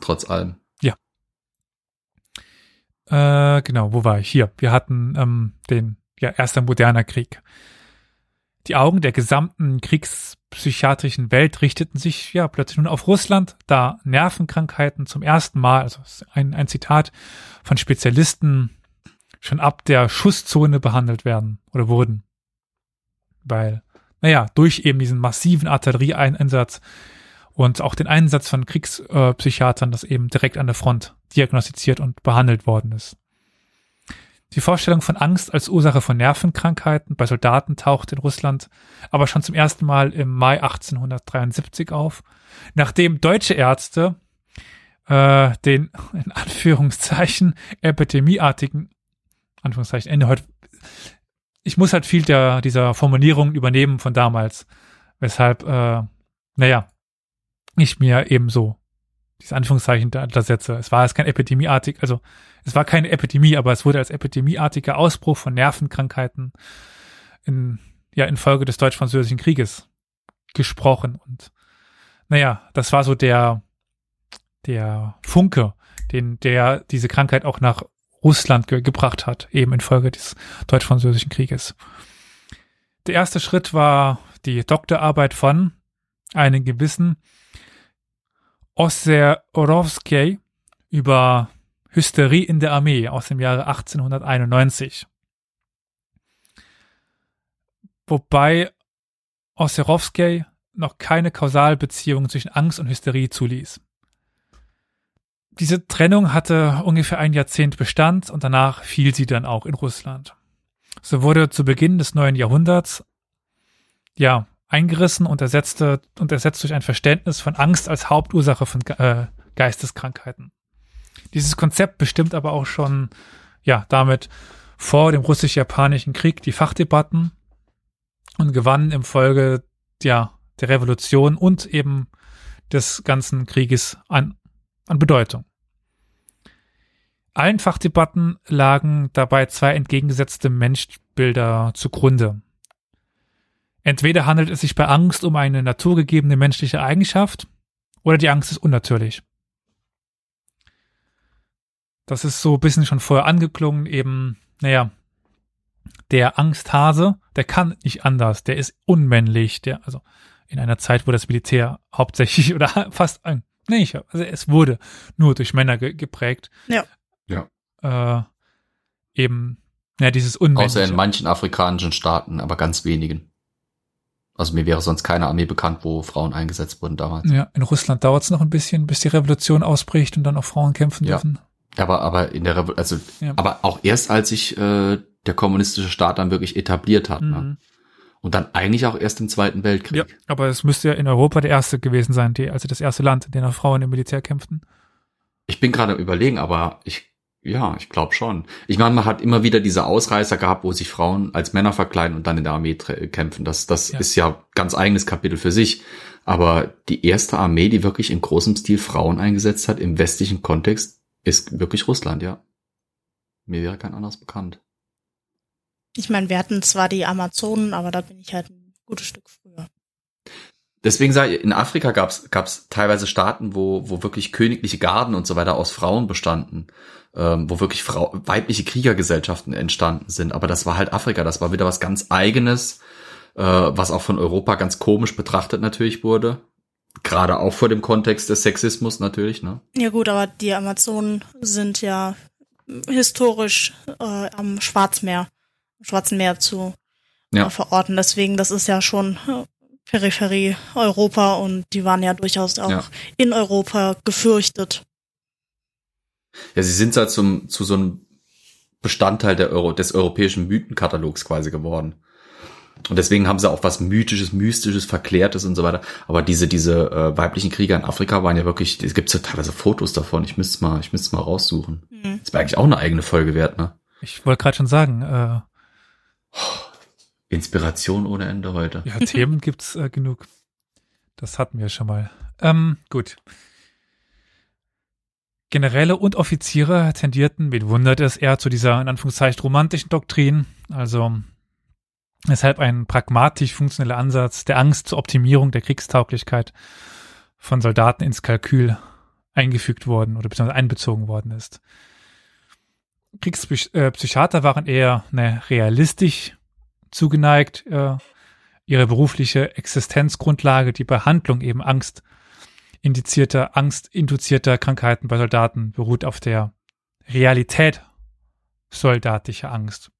Trotz allem. Ja. Äh, genau, wo war ich? Hier. Wir hatten ähm, den, ja, erster moderner Krieg. Die Augen der gesamten kriegspsychiatrischen Welt richteten sich ja plötzlich nun auf Russland, da Nervenkrankheiten zum ersten Mal, also ein, ein Zitat von Spezialisten, schon ab der Schusszone behandelt werden oder wurden. Weil, naja, durch eben diesen massiven Artillerieeinsatz und auch den Einsatz von Kriegspsychiatern, das eben direkt an der Front diagnostiziert und behandelt worden ist. Die Vorstellung von Angst als Ursache von Nervenkrankheiten bei Soldaten taucht in Russland aber schon zum ersten Mal im Mai 1873 auf, nachdem deutsche Ärzte äh, den in Anführungszeichen epidemieartigen Anführungszeichen Ende heute ich muss halt viel der dieser Formulierungen übernehmen von damals, weshalb äh, naja ich mir eben so diese Anführungszeichen da, da setze. Es war jetzt kein epidemieartig, also es war keine Epidemie, aber es wurde als epidemieartiger Ausbruch von Nervenkrankheiten in, ja, infolge des Deutsch-Französischen Krieges gesprochen. Und naja, das war so der, der Funke, den, der diese Krankheit auch nach Russland ge gebracht hat, eben infolge des Deutsch-Französischen Krieges. Der erste Schritt war die Doktorarbeit von einem gewissen Osserowski über Hysterie in der Armee aus dem Jahre 1891. Wobei Osserowski noch keine Kausalbeziehung zwischen Angst und Hysterie zuließ. Diese Trennung hatte ungefähr ein Jahrzehnt Bestand und danach fiel sie dann auch in Russland. So wurde zu Beginn des neuen Jahrhunderts, ja, eingerissen und ersetzte und ersetzt durch ein Verständnis von Angst als Hauptursache von äh, Geisteskrankheiten. Dieses Konzept bestimmt aber auch schon, ja, damit vor dem russisch-japanischen Krieg die Fachdebatten und gewann im Folge, ja, der Revolution und eben des ganzen Krieges an, an Bedeutung. Allen Fachdebatten lagen dabei zwei entgegengesetzte Menschbilder zugrunde. Entweder handelt es sich bei Angst um eine naturgegebene menschliche Eigenschaft oder die Angst ist unnatürlich. Das ist so ein bisschen schon vorher angeklungen, eben, naja, der Angsthase, der kann nicht anders, der ist unmännlich, der, also in einer Zeit, wo das Militär hauptsächlich (laughs) oder fast, nee, ich, also es wurde nur durch Männer ge geprägt. Ja. Ja. Äh, eben, ja, dieses Unmännliche. Außer in manchen afrikanischen Staaten, aber ganz wenigen. Also mir wäre sonst keine Armee bekannt, wo Frauen eingesetzt wurden damals. Ja, in Russland dauert es noch ein bisschen, bis die Revolution ausbricht und dann auch Frauen kämpfen ja. dürfen. Aber aber in der Revo also ja. aber auch erst als sich äh, der kommunistische Staat dann wirklich etabliert hat. Ne? Mhm. Ne? Und dann eigentlich auch erst im Zweiten Weltkrieg. Ja, aber es müsste ja in Europa der erste gewesen sein, die, also das erste Land, in dem auch Frauen im Militär kämpften. Ich bin gerade überlegen, aber ich ja, ich glaube schon. Ich meine, man hat immer wieder diese Ausreißer gehabt, wo sich Frauen als Männer verkleiden und dann in der Armee kämpfen. Das, das ja. ist ja ganz eigenes Kapitel für sich. Aber die erste Armee, die wirklich in großem Stil Frauen eingesetzt hat im westlichen Kontext, ist wirklich Russland, ja. Mir wäre kein anderes bekannt. Ich meine, wir hatten zwar die Amazonen, aber da bin ich halt ein gutes Stück früher. Deswegen sage ich, in Afrika gab es teilweise Staaten, wo, wo wirklich königliche Garden und so weiter aus Frauen bestanden ähm, wo wirklich Frau, weibliche Kriegergesellschaften entstanden sind. Aber das war halt Afrika, das war wieder was ganz eigenes, äh, was auch von Europa ganz komisch betrachtet natürlich wurde. Gerade auch vor dem Kontext des Sexismus natürlich, ne? Ja gut, aber die Amazonen sind ja historisch äh, am Schwarzmeer, Schwarzen Meer zu ja. äh, verorten. Deswegen, das ist ja schon äh, Peripherie Europa und die waren ja durchaus auch ja. in Europa gefürchtet. Ja, sie sind halt zum, zu so einem Bestandteil der Euro, des europäischen Mythenkatalogs quasi geworden. Und deswegen haben sie auch was Mythisches, Mystisches, Verklärtes und so weiter. Aber diese, diese äh, weiblichen Krieger in Afrika waren ja wirklich, es gibt ja teilweise Fotos davon. Ich müsste mal, ich müsste mal raussuchen. Mhm. Das wäre eigentlich auch eine eigene Folge wert, ne? Ich wollte gerade schon sagen, äh, Inspiration ohne Ende heute. Ja, Themen (laughs) gibt's äh, genug. Das hatten wir schon mal. Ähm, gut. Generäle und Offiziere tendierten, wen wundert es, eher zu dieser in Anführungszeichen romantischen Doktrin, also weshalb ein pragmatisch funktioneller Ansatz der Angst zur Optimierung der Kriegstauglichkeit von Soldaten ins Kalkül eingefügt worden oder beziehungsweise einbezogen worden ist. Kriegspsychiater waren eher ne, realistisch zugeneigt, äh, ihre berufliche Existenzgrundlage, die Behandlung eben Angst indizierter, angstinduzierter Krankheiten bei Soldaten beruht auf der Realität soldatischer Angst.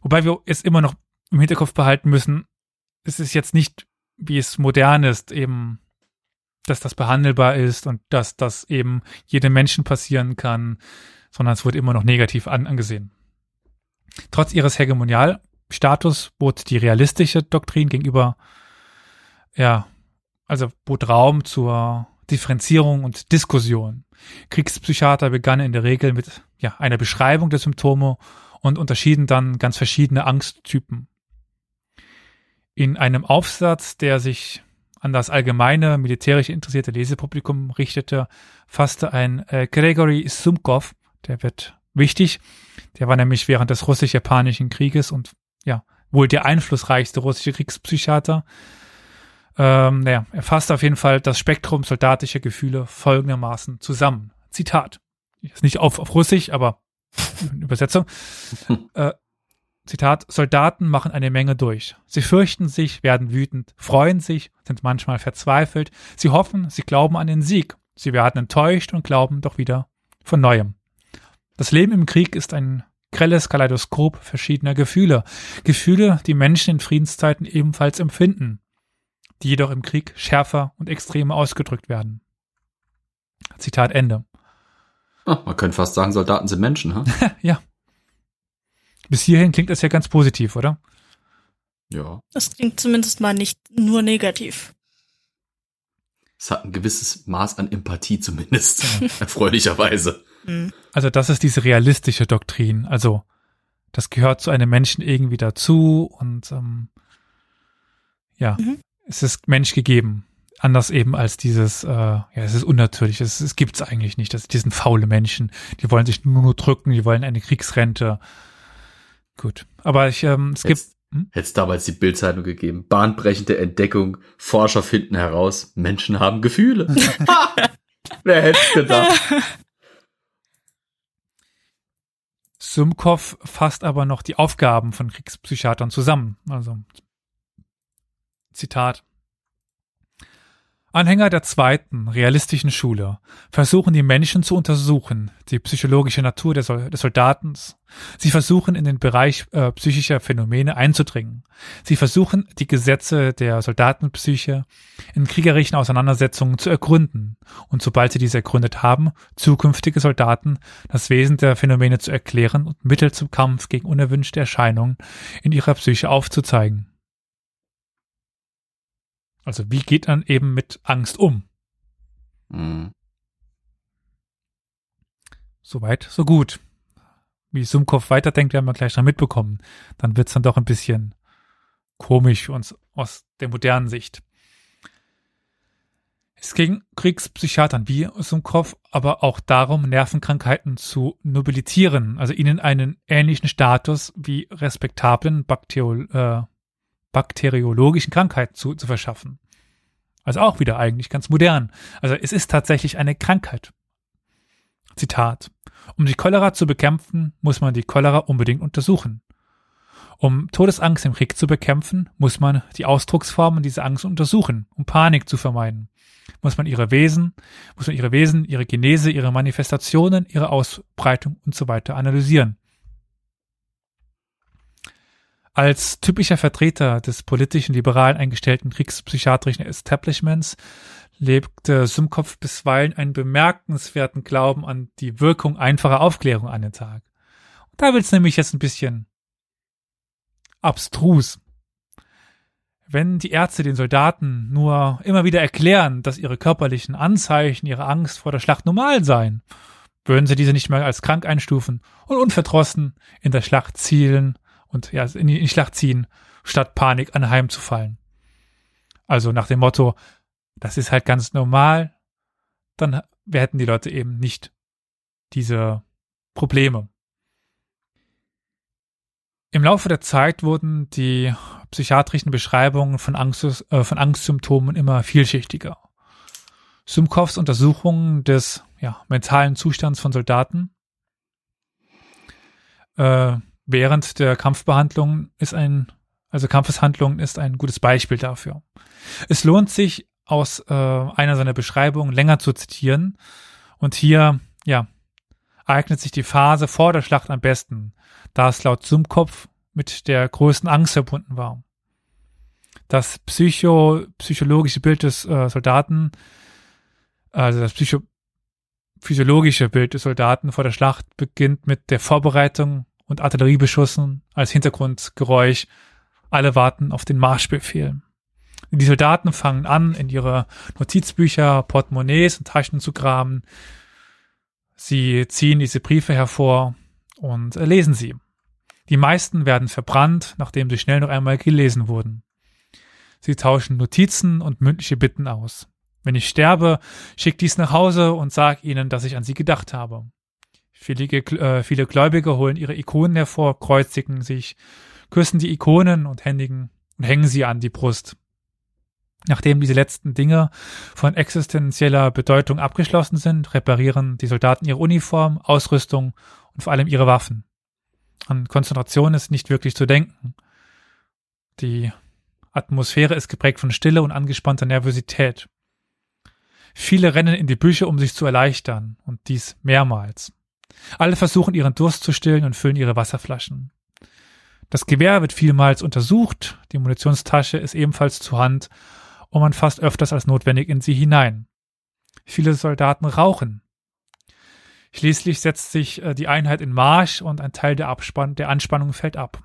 Wobei wir es immer noch im Hinterkopf behalten müssen, es ist jetzt nicht, wie es modern ist, eben, dass das behandelbar ist und dass das eben jedem Menschen passieren kann, sondern es wurde immer noch negativ an, angesehen. Trotz ihres Hegemonialstatus bot die realistische Doktrin gegenüber, ja, also bot Raum zur Differenzierung und Diskussion. Kriegspsychiater begannen in der Regel mit ja, einer Beschreibung der Symptome und unterschieden dann ganz verschiedene Angsttypen. In einem Aufsatz, der sich an das allgemeine militärisch interessierte Lesepublikum richtete, fasste ein äh, Gregory Sumkov, der wird wichtig, der war nämlich während des russisch-japanischen Krieges und ja, wohl der einflussreichste russische Kriegspsychiater. Ähm, naja, er fasst auf jeden Fall das Spektrum soldatischer Gefühle folgendermaßen zusammen. Zitat. Ist nicht auf, auf Russisch, aber Übersetzung. (laughs) äh, Zitat, Soldaten machen eine Menge durch. Sie fürchten sich, werden wütend, freuen sich, sind manchmal verzweifelt. Sie hoffen, sie glauben an den Sieg. Sie werden enttäuscht und glauben doch wieder von neuem. Das Leben im Krieg ist ein grelles Kaleidoskop verschiedener Gefühle. Gefühle, die Menschen in Friedenszeiten ebenfalls empfinden, die jedoch im Krieg schärfer und extremer ausgedrückt werden. Zitat Ende. Oh, man könnte fast sagen, Soldaten sind Menschen, ha? (laughs) ja. Bis hierhin klingt das ja ganz positiv, oder? Ja. Das klingt zumindest mal nicht nur negativ. Es hat ein gewisses Maß an Empathie zumindest, (laughs) erfreulicherweise. Mhm. Also das ist diese realistische Doktrin. Also das gehört zu einem Menschen irgendwie dazu und ähm, ja, mhm. es ist Mensch gegeben anders eben als dieses, äh, ja, es ist unnatürlich, es, es gibt's eigentlich nicht. Das diesen faule Menschen, die wollen sich nur, nur drücken, die wollen eine Kriegsrente. Gut, aber ich, ähm, es Jetzt, gibt. Hm? Hätte es damals die Bildzeitung gegeben. Bahnbrechende Entdeckung. Forscher finden heraus, Menschen haben Gefühle. (laughs) Wer hätte gedacht? (laughs) Sumkov fasst aber noch die Aufgaben von Kriegspsychiatern zusammen. Also, Zitat. Anhänger der zweiten, realistischen Schule versuchen die Menschen zu untersuchen, die psychologische Natur des, des Soldatens. Sie versuchen in den Bereich äh, psychischer Phänomene einzudringen. Sie versuchen die Gesetze der Soldatenpsyche in kriegerischen Auseinandersetzungen zu ergründen und sobald sie diese ergründet haben, zukünftige Soldaten das Wesen der Phänomene zu erklären und Mittel zum Kampf gegen unerwünschte Erscheinungen in ihrer Psyche aufzuzeigen. Also wie geht man eben mit Angst um? Mhm. Soweit, so gut. Wie Sumkov weiterdenkt, werden wir gleich noch mitbekommen. Dann wird's dann doch ein bisschen komisch uns aus der modernen Sicht. Es ging Kriegspsychiatern wie Sumkov aber auch darum, Nervenkrankheiten zu nobilitieren, also ihnen einen ähnlichen Status wie respektablen Bakteriol äh, bakteriologischen Krankheiten zu, zu verschaffen. Also auch wieder eigentlich ganz modern. Also es ist tatsächlich eine Krankheit. Zitat. Um die Cholera zu bekämpfen, muss man die Cholera unbedingt untersuchen. Um Todesangst im Krieg zu bekämpfen, muss man die Ausdrucksformen dieser Angst untersuchen, um Panik zu vermeiden. Muss man ihre Wesen, muss man ihre Wesen, ihre Genese, ihre Manifestationen, ihre Ausbreitung und so weiter analysieren. Als typischer Vertreter des politischen liberalen eingestellten kriegspsychiatrischen Establishments legte Sumkopf bisweilen einen bemerkenswerten Glauben an die Wirkung einfacher Aufklärung an den Tag. Da wird's nämlich jetzt ein bisschen abstrus. Wenn die Ärzte den Soldaten nur immer wieder erklären, dass ihre körperlichen Anzeichen ihre Angst vor der Schlacht normal seien, würden sie diese nicht mehr als krank einstufen und unverdrossen in der Schlacht zielen und ja, in die Schlacht ziehen, statt Panik anheimzufallen. Also nach dem Motto, das ist halt ganz normal, dann hätten die Leute eben nicht diese Probleme. Im Laufe der Zeit wurden die psychiatrischen Beschreibungen von, Angst, äh, von Angstsymptomen immer vielschichtiger. Sumkovs Untersuchungen des ja, mentalen Zustands von Soldaten äh, während der Kampfbehandlung ist ein, also Kampfeshandlung ist ein gutes Beispiel dafür. Es lohnt sich, aus äh, einer seiner Beschreibungen länger zu zitieren. Und hier, ja, eignet sich die Phase vor der Schlacht am besten, da es laut Sumkopf mit der größten Angst verbunden war. Das psycho psychologische Bild des äh, Soldaten, also das psycho physiologische Bild des Soldaten vor der Schlacht beginnt mit der Vorbereitung und Artilleriebeschussen als Hintergrundgeräusch. Alle warten auf den Marschbefehl. Die Soldaten fangen an, in ihre Notizbücher, Portemonnaies und Taschen zu kramen. Sie ziehen diese Briefe hervor und lesen sie. Die meisten werden verbrannt, nachdem sie schnell noch einmal gelesen wurden. Sie tauschen Notizen und mündliche Bitten aus. Wenn ich sterbe, schickt dies nach Hause und sag ihnen, dass ich an sie gedacht habe. Viele, äh, viele Gläubige holen ihre Ikonen hervor, kreuzigen sich, küssen die Ikonen und händigen und hängen sie an die Brust. Nachdem diese letzten Dinge von existenzieller Bedeutung abgeschlossen sind, reparieren die Soldaten ihre Uniform, Ausrüstung und vor allem ihre Waffen. An Konzentration ist nicht wirklich zu denken. Die Atmosphäre ist geprägt von Stille und angespannter Nervosität. Viele rennen in die Büsche, um sich zu erleichtern, und dies mehrmals. Alle versuchen ihren Durst zu stillen und füllen ihre Wasserflaschen. Das Gewehr wird vielmals untersucht, die Munitionstasche ist ebenfalls zur Hand und man fasst öfters als notwendig in sie hinein. Viele Soldaten rauchen. Schließlich setzt sich äh, die Einheit in Marsch und ein Teil der, Abspann der Anspannung fällt ab.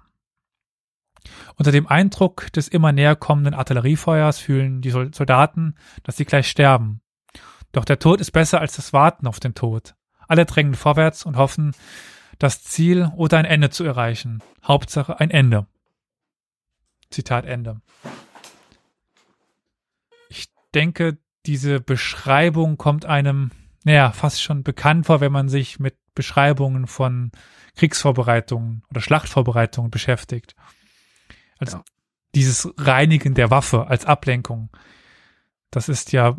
Unter dem Eindruck des immer näher kommenden Artilleriefeuers fühlen die Soldaten, dass sie gleich sterben. Doch der Tod ist besser als das Warten auf den Tod. Alle drängen vorwärts und hoffen, das Ziel oder ein Ende zu erreichen. Hauptsache ein Ende. Zitat Ende denke, diese Beschreibung kommt einem, naja, fast schon bekannt vor, wenn man sich mit Beschreibungen von Kriegsvorbereitungen oder Schlachtvorbereitungen beschäftigt. Also ja. dieses Reinigen der Waffe als Ablenkung, das ist ja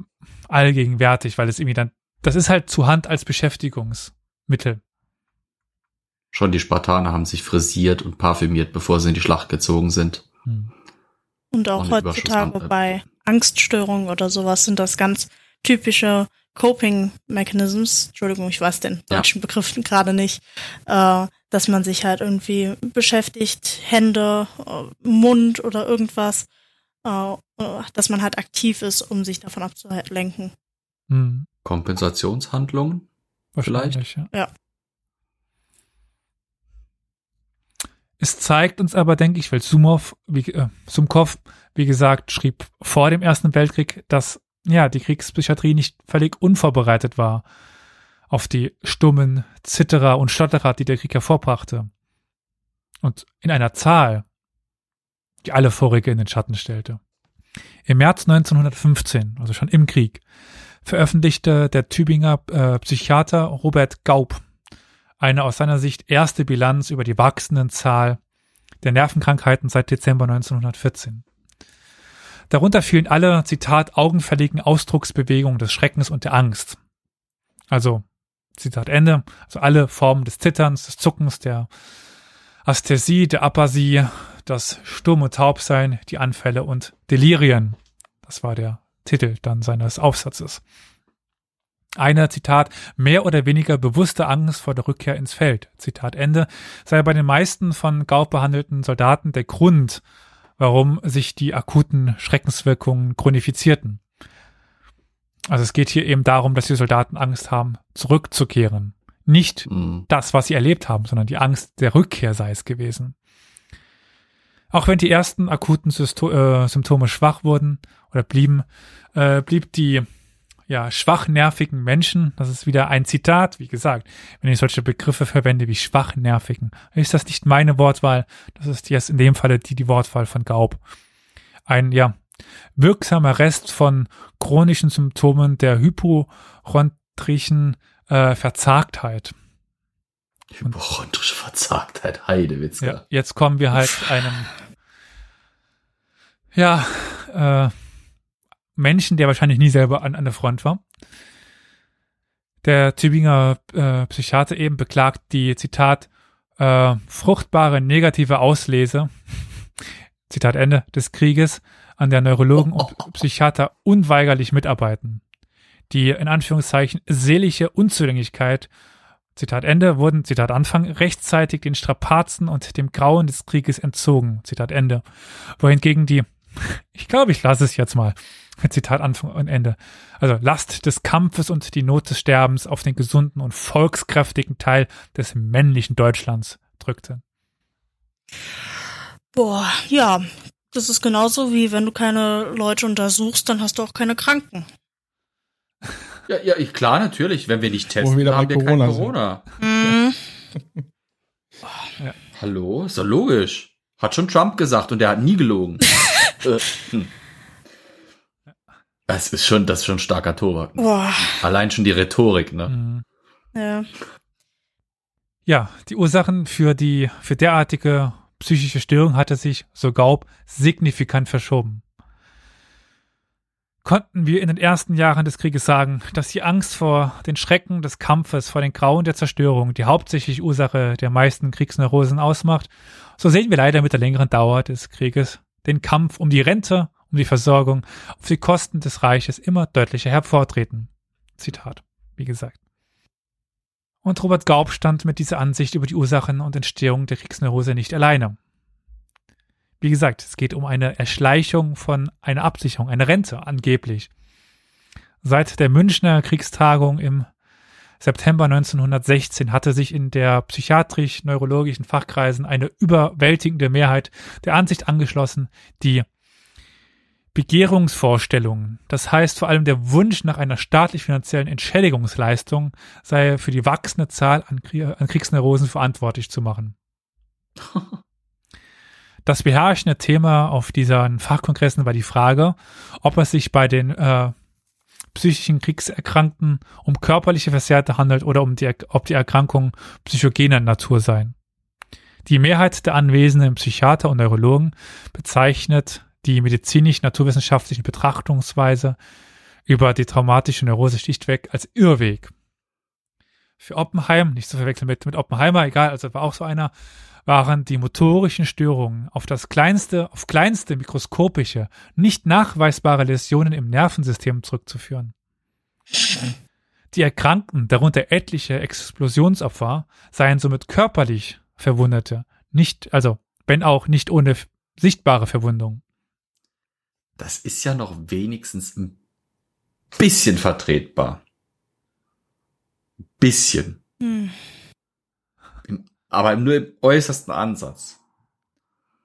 allgegenwärtig, weil es irgendwie dann, das ist halt zu Hand als Beschäftigungsmittel. Schon die Spartaner haben sich frisiert und parfümiert, bevor sie in die Schlacht gezogen sind. Hm. Und auch heutzutage bei Angststörungen oder sowas sind das ganz typische Coping Mechanisms. Entschuldigung, ich weiß den deutschen ja. Begriff gerade nicht. Äh, dass man sich halt irgendwie beschäftigt, Hände, äh, Mund oder irgendwas, äh, dass man halt aktiv ist, um sich davon abzulenken. Hm. Kompensationshandlungen? Vielleicht? Ja. ja. Es zeigt uns aber, denke ich, weil Sumov, wie, äh, Sumkov, wie gesagt, schrieb vor dem Ersten Weltkrieg, dass ja die Kriegspsychiatrie nicht völlig unvorbereitet war auf die stummen Zitterer und Stotterer, die der Krieg hervorbrachte. Und in einer Zahl, die alle vorige in den Schatten stellte. Im März 1915, also schon im Krieg, veröffentlichte der Tübinger äh, Psychiater Robert Gaub eine aus seiner Sicht erste Bilanz über die wachsenden Zahl der Nervenkrankheiten seit Dezember 1914. Darunter fielen alle, Zitat, augenfälligen Ausdrucksbewegungen des Schreckens und der Angst. Also, Zitat Ende, also alle Formen des Zitterns, des Zuckens, der Asthesie, der Apasie, das stumme Taubsein, die Anfälle und Delirien. Das war der Titel dann seines Aufsatzes. Eine, Zitat, mehr oder weniger bewusste Angst vor der Rückkehr ins Feld, Zitat Ende, sei bei den meisten von Gaub behandelten Soldaten der Grund, warum sich die akuten Schreckenswirkungen chronifizierten. Also es geht hier eben darum, dass die Soldaten Angst haben, zurückzukehren Nicht mhm. das, was sie erlebt haben, sondern die Angst der Rückkehr sei es gewesen. Auch wenn die ersten akuten Systo äh, Symptome schwach wurden oder blieben, äh, blieb die ja, schwachnervigen Menschen, das ist wieder ein Zitat, wie gesagt, wenn ich solche Begriffe verwende wie schwachnervigen, ist das nicht meine Wortwahl, das ist jetzt in dem Falle die, die Wortwahl von Gaub. Ein, ja, wirksamer Rest von chronischen Symptomen der hypochondrischen äh, Verzagtheit. Hypochondrische Verzagtheit, Heidewitzka. Ja, jetzt kommen wir halt einem, ja, äh, Menschen, der wahrscheinlich nie selber an, an der Front war. Der Tübinger äh, Psychiater eben beklagt die, Zitat, äh, fruchtbare negative Auslese, (laughs) Zitat Ende, des Krieges, an der Neurologen und Psychiater unweigerlich mitarbeiten. Die in Anführungszeichen seelische Unzulänglichkeit, Zitat Ende, wurden, Zitat Anfang, rechtzeitig den Strapazen und dem Grauen des Krieges entzogen, Zitat Ende. Wohingegen die, (laughs) ich glaube, ich lasse es jetzt mal, Zitat Anfang und Ende. Also Last des Kampfes und die Not des Sterbens auf den gesunden und volkskräftigen Teil des männlichen Deutschlands drückte. Boah, ja, das ist genauso wie wenn du keine Leute untersuchst, dann hast du auch keine Kranken. Ja, ja, klar, natürlich. Wenn wir nicht testen, wir haben wir Corona kein Corona. Mhm. (laughs) ja. Hallo, ist doch logisch. Hat schon Trump gesagt und der hat nie gelogen. (laughs) äh, hm. Das ist schon, das ist schon starker Tobak. Ne? Allein schon die Rhetorik, ne? Mhm. Ja. Ja, die Ursachen für die, für derartige psychische Störung hatte sich, so Gaub, signifikant verschoben. Konnten wir in den ersten Jahren des Krieges sagen, dass die Angst vor den Schrecken des Kampfes, vor den Grauen der Zerstörung die hauptsächliche Ursache der meisten Kriegsneurosen ausmacht, so sehen wir leider mit der längeren Dauer des Krieges den Kampf um die Rente um die Versorgung auf die Kosten des Reiches immer deutlicher hervortreten. Zitat, wie gesagt. Und Robert Gaub stand mit dieser Ansicht über die Ursachen und Entstehung der Kriegsneurose nicht alleine. Wie gesagt, es geht um eine Erschleichung von einer Absicherung, eine Rente angeblich. Seit der Münchner Kriegstagung im September 1916 hatte sich in der psychiatrisch-neurologischen Fachkreisen eine überwältigende Mehrheit der Ansicht angeschlossen, die Begehrungsvorstellungen, das heißt vor allem der Wunsch nach einer staatlich-finanziellen Entschädigungsleistung, sei für die wachsende Zahl an Kriegsneurosen verantwortlich zu machen. (laughs) Das beherrschende Thema auf diesen Fachkongressen war die Frage, ob es sich bei den äh, psychischen Kriegserkrankten um körperliche Versehrte handelt oder um die, ob die Erkrankungen psychogener Natur seien. Die Mehrheit der anwesenden Psychiater und Neurologen bezeichnet die medizinisch-naturwissenschaftlichen Betrachtungsweise über die traumatische Neurose schlichtweg als Irrweg. Für Oppenheim, nicht zu verwechseln mit, mit Oppenheimer, egal, also war auch so einer, waren die motorischen Störungen auf das kleinste, auf kleinste mikroskopische, nicht nachweisbare Läsionen im Nervensystem zurückzuführen. Die Erkrankten, darunter etliche Explosionsopfer, seien somit körperlich Verwundete, nicht, also, wenn auch nicht ohne sichtbare Verwundung das ist ja noch wenigstens ein bisschen vertretbar. bisschen. Hm. Aber nur im äußersten Ansatz.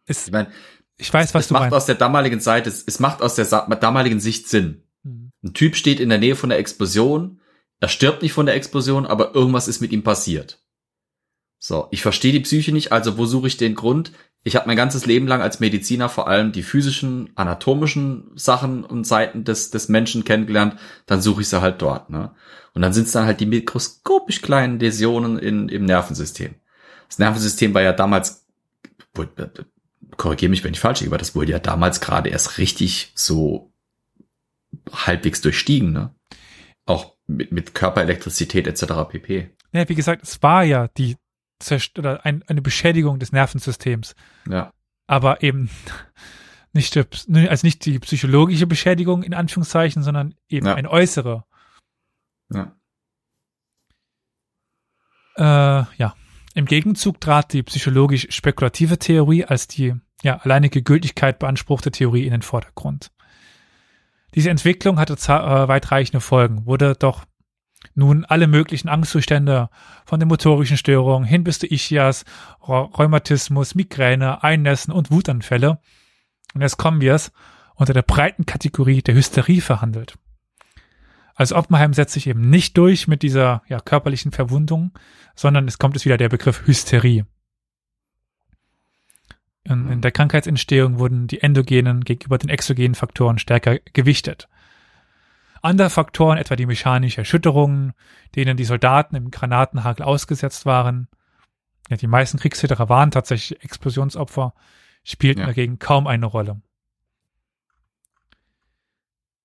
Es, ich meine, ich weiß, was es du macht meinst. aus der damaligen Seite, es, es macht aus der damaligen Sicht Sinn. Hm. Ein Typ steht in der Nähe von der Explosion, er stirbt nicht von der Explosion, aber irgendwas ist mit ihm passiert. So, ich verstehe die Psyche nicht, also wo suche ich den Grund? ich habe mein ganzes Leben lang als Mediziner vor allem die physischen, anatomischen Sachen und Seiten des, des Menschen kennengelernt, dann suche ich sie halt dort. Ne? Und dann sind es dann halt die mikroskopisch kleinen Läsionen in, im Nervensystem. Das Nervensystem war ja damals, korrigiere mich, wenn ich falsch liege, aber das wurde ja damals gerade erst richtig so halbwegs durchstiegen, ne? Auch mit, mit Körperelektrizität etc. pp. Ja, wie gesagt, es war ja die oder ein, eine Beschädigung des Nervensystems. Ja. Aber eben (laughs) nicht, also nicht die psychologische Beschädigung in Anführungszeichen, sondern eben ja. eine äußere. Ja. Äh, ja. Im Gegenzug trat die psychologisch spekulative Theorie als die ja, alleinige Gültigkeit beanspruchte Theorie in den Vordergrund. Diese Entwicklung hatte äh, weitreichende Folgen, wurde doch Nun alle möglichen Angstzustände, von den motorischen Störungen hin bis zu Ischias, Rheumatismus, Migräne, Einnässen und Wutanfälle. Und jetzt kommen wir es unter der breiten Kategorie der Hysterie verhandelt. Also Oppenheim setzt sich eben nicht durch mit dieser ja, körperlichen Verwundung, sondern es kommt es wieder der Begriff Hysterie. In, in der Krankheitsentstehung wurden die endogenen gegenüber den exogenen Faktoren stärker gewichtet. Andere Faktoren, etwa die mechanische Erschütterungen, denen die Soldaten im Granatenhagel ausgesetzt waren, ja, die meisten Kriegshitterer waren tatsächlich Explosionsopfer, spielten ja. dagegen kaum eine Rolle.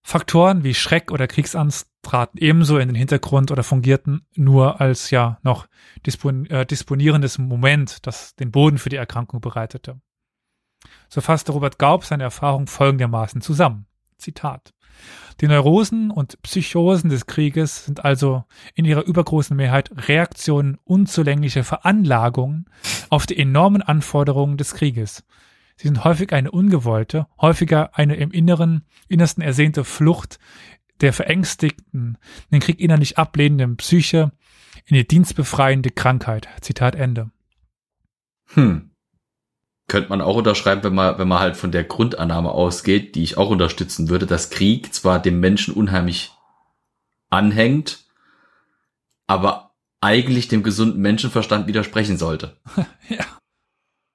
Faktoren wie Schreck oder Kriegsangst traten ebenso in den Hintergrund oder fungierten nur als ja noch äh, disponierendes Moment, das den Boden für die Erkrankung bereitete. So fasste Robert Gaub seine Erfahrung folgendermaßen zusammen. Zitat. Die Neurosen und Psychosen des Krieges sind also in ihrer übergroßen Mehrheit Reaktionen unzulänglicher Veranlagungen auf die enormen Anforderungen des Krieges. Sie sind häufig eine ungewollte, häufiger eine im Inneren, innersten ersehnte Flucht der verängstigten, den Krieg innerlich ablehnenden Psyche in die dienstbefreiende Krankheit. Zitat Ende. Hm könnte man auch unterschreiben, wenn man, wenn man halt von der Grundannahme ausgeht, die ich auch unterstützen würde, dass Krieg zwar dem Menschen unheimlich anhängt, aber eigentlich dem gesunden Menschenverstand widersprechen sollte. (laughs) ja.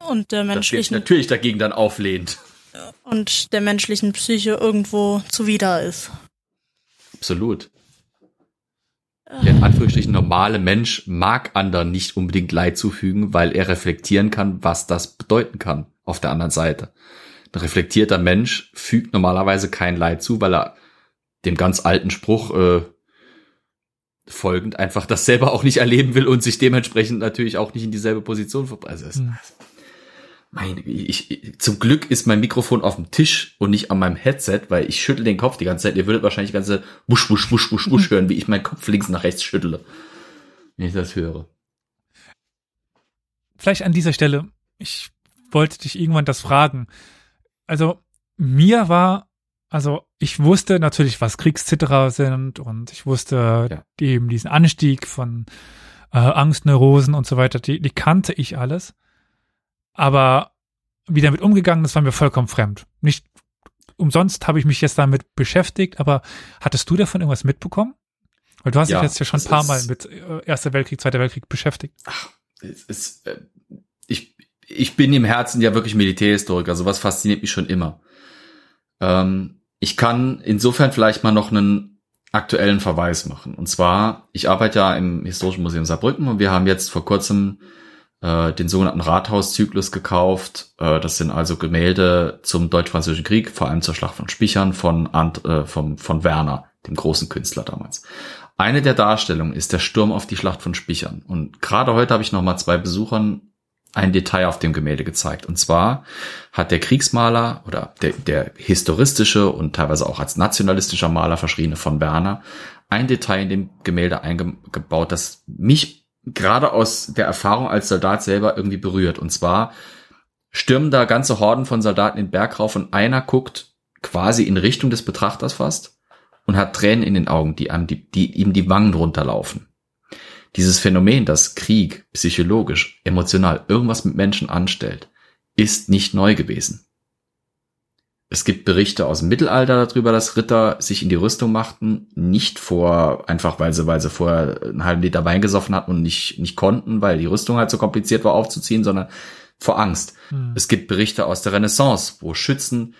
Und der menschlichen. natürlich dagegen dann auflehnt. Und der menschlichen Psyche irgendwo zuwider ist. Absolut. Der in Anführungsstrichen normale Mensch mag anderen nicht unbedingt Leid zufügen, weil er reflektieren kann, was das bedeuten kann auf der anderen Seite. Ein reflektierter Mensch fügt normalerweise kein Leid zu, weil er dem ganz alten Spruch äh, folgend einfach das selber auch nicht erleben will und sich dementsprechend natürlich auch nicht in dieselbe Position verbreitet. Also meine, ich, ich, zum Glück ist mein Mikrofon auf dem Tisch und nicht an meinem Headset, weil ich schüttel den Kopf die ganze Zeit. Ihr würdet wahrscheinlich die ganze wusch, wusch, wusch, wusch, wusch hören, wie ich meinen Kopf links nach rechts schüttle, wenn ich das höre. Vielleicht an dieser Stelle, ich wollte dich irgendwann das fragen. Also, mir war, also ich wusste natürlich, was Kriegszitterer sind und ich wusste ja. eben diesen Anstieg von äh, Angstneurosen und so weiter, die, die kannte ich alles. Aber wie damit umgegangen ist, war mir vollkommen fremd. Nicht umsonst habe ich mich jetzt damit beschäftigt, aber hattest du davon irgendwas mitbekommen? Weil du hast ja, dich jetzt ja schon ein paar Mal mit äh, Erster Weltkrieg, Zweiter Weltkrieg beschäftigt. Ach, es ist, äh, ich, ich bin im Herzen ja wirklich Militärhistoriker. Sowas fasziniert mich schon immer. Ähm, ich kann insofern vielleicht mal noch einen aktuellen Verweis machen. Und zwar, ich arbeite ja im Historischen Museum Saarbrücken und wir haben jetzt vor kurzem äh, den sogenannten Rathauszyklus gekauft. Äh, das sind also Gemälde zum Deutsch-Französischen Krieg, vor allem zur Schlacht von Spichern von, Ant, äh, vom, von Werner, dem großen Künstler damals. Eine der Darstellungen ist der Sturm auf die Schlacht von Spichern. Und gerade heute habe ich noch mal zwei Besuchern ein Detail auf dem Gemälde gezeigt. Und zwar hat der Kriegsmaler oder der, der historistische und teilweise auch als nationalistischer Maler verschriebene von Werner ein Detail in dem Gemälde eingebaut, das mich gerade aus der Erfahrung als Soldat selber irgendwie berührt. Und zwar stürmen da ganze Horden von Soldaten den Berg rauf und einer guckt quasi in Richtung des Betrachters fast und hat Tränen in den Augen, die, einem die, die ihm die Wangen runterlaufen. Dieses Phänomen, dass Krieg psychologisch, emotional irgendwas mit Menschen anstellt, ist nicht neu gewesen. Es gibt Berichte aus dem Mittelalter darüber, dass Ritter sich in die Rüstung machten, nicht vor, einfach weil sie, weil sie vorher einen halben Liter Wein gesoffen hatten und nicht, nicht konnten, weil die Rüstung halt so kompliziert war aufzuziehen, sondern vor Angst. Hm. Es gibt Berichte aus der Renaissance, wo Schützen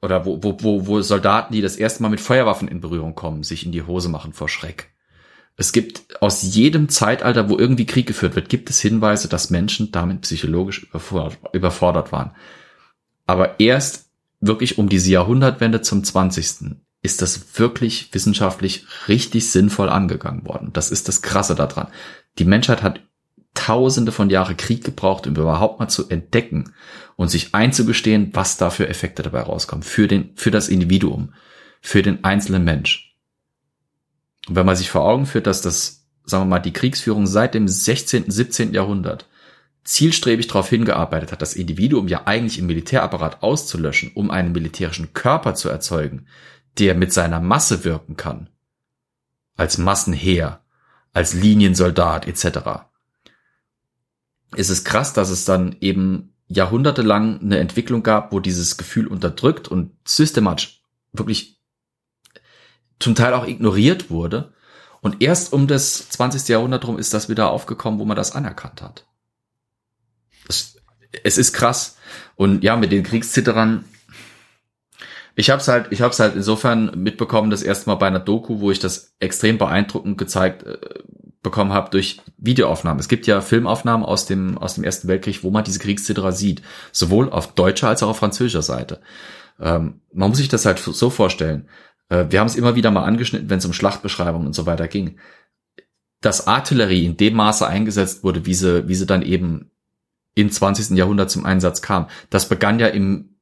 oder wo, wo, wo, wo Soldaten, die das erste Mal mit Feuerwaffen in Berührung kommen, sich in die Hose machen vor Schreck. Es gibt aus jedem Zeitalter, wo irgendwie Krieg geführt wird, gibt es Hinweise, dass Menschen damit psychologisch überfordert, überfordert waren. Aber erst wirklich um diese Jahrhundertwende zum 20. ist das wirklich wissenschaftlich richtig sinnvoll angegangen worden. Das ist das Krasse daran. Die Menschheit hat tausende von Jahren Krieg gebraucht, um überhaupt mal zu entdecken und sich einzugestehen, was da für Effekte dabei rauskommen. Für den, für das Individuum, für den einzelnen Mensch. Und wenn man sich vor Augen führt, dass das, sagen wir mal, die Kriegsführung seit dem 16., 17. Jahrhundert zielstrebig darauf hingearbeitet hat, das Individuum ja eigentlich im Militärapparat auszulöschen, um einen militärischen Körper zu erzeugen, der mit seiner Masse wirken kann, als Massenheer, als Liniensoldat etc. Ist es krass, dass es dann eben jahrhundertelang eine Entwicklung gab, wo dieses Gefühl unterdrückt und systematisch wirklich zum Teil auch ignoriert wurde. Und erst um das 20. Jahrhundert rum ist das wieder aufgekommen, wo man das anerkannt hat. Es, ist krass. Und ja, mit den Kriegszitterern, ich habe es halt, ich habe halt insofern mitbekommen, das erste Mal bei einer Doku, wo ich das extrem beeindruckend gezeigt äh, bekommen habe durch Videoaufnahmen. Es gibt ja Filmaufnahmen aus dem aus dem Ersten Weltkrieg, wo man diese Kriegszitterer sieht, sowohl auf deutscher als auch auf französischer Seite. Ähm, man muss sich das halt so vorstellen. Äh, wir haben es immer wieder mal angeschnitten, wenn es um Schlachtbeschreibungen und so weiter ging. Dass Artillerie in dem Maße eingesetzt wurde, wie sie, wie sie dann eben im 20. Jahrhundert zum Einsatz kam, das begann ja im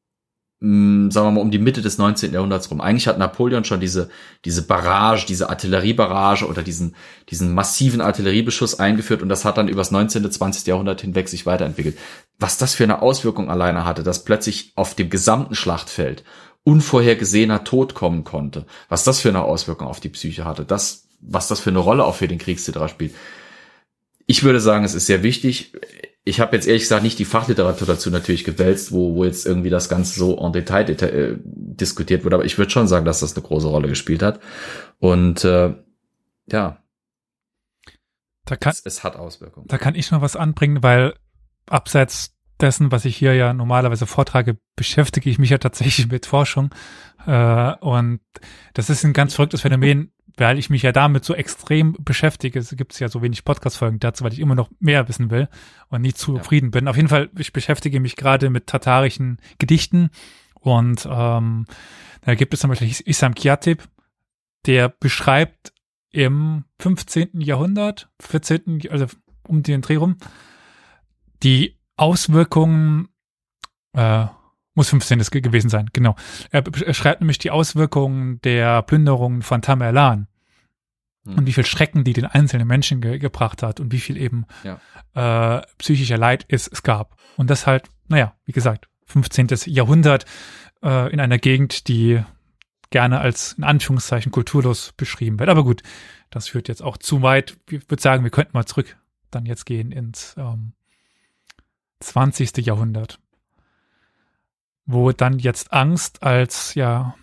mh, sagen wir mal, um die Mitte des 19. Jahrhunderts rum. Eigentlich hat Napoleon schon diese, diese Barrage, diese Artilleriebarrage oder diesen, diesen massiven Artilleriebeschuss eingeführt und das hat dann übers 19. 20. Jahrhundert hinweg sich weiterentwickelt. Was das für eine Auswirkung alleine hatte, dass plötzlich auf dem gesamten Schlachtfeld unvorhergesehener Tod kommen konnte, was das für eine Auswirkung auf die Psyche hatte, das, was das für eine Rolle auch für den Kriegszitterer spielt. Ich würde sagen, es ist sehr wichtig ich habe jetzt ehrlich gesagt nicht die Fachliteratur dazu natürlich gewälzt, wo, wo jetzt irgendwie das Ganze so en Detail äh, diskutiert wurde, aber ich würde schon sagen, dass das eine große Rolle gespielt hat. Und äh, ja, da kann, es, es hat Auswirkungen. Da kann ich noch was anbringen, weil abseits dessen, was ich hier ja normalerweise vortrage, beschäftige ich mich ja tatsächlich mit Forschung. Äh, und das ist ein ganz verrücktes Phänomen, weil ich mich ja damit so extrem beschäftige, es gibt ja so wenig Podcast-Folgen dazu, weil ich immer noch mehr wissen will und nie zufrieden ja. bin. Auf jeden Fall, ich beschäftige mich gerade mit tatarischen Gedichten und ähm, da gibt es zum Beispiel Isam Kiatib, der beschreibt im 15. Jahrhundert, 14., also um den Dreh rum, die Auswirkungen äh, muss 15. gewesen sein, genau. Er beschreibt nämlich die Auswirkungen der Plünderungen von Tamerlan hm. und wie viel Schrecken die den einzelnen Menschen ge gebracht hat und wie viel eben ja. äh, psychischer Leid es, es gab. Und das halt, naja, wie gesagt, 15. Jahrhundert äh, in einer Gegend, die gerne als in Anführungszeichen kulturlos beschrieben wird. Aber gut, das führt jetzt auch zu weit. Ich würde sagen, wir könnten mal zurück dann jetzt gehen ins ähm, 20. Jahrhundert wo dann jetzt Angst als ja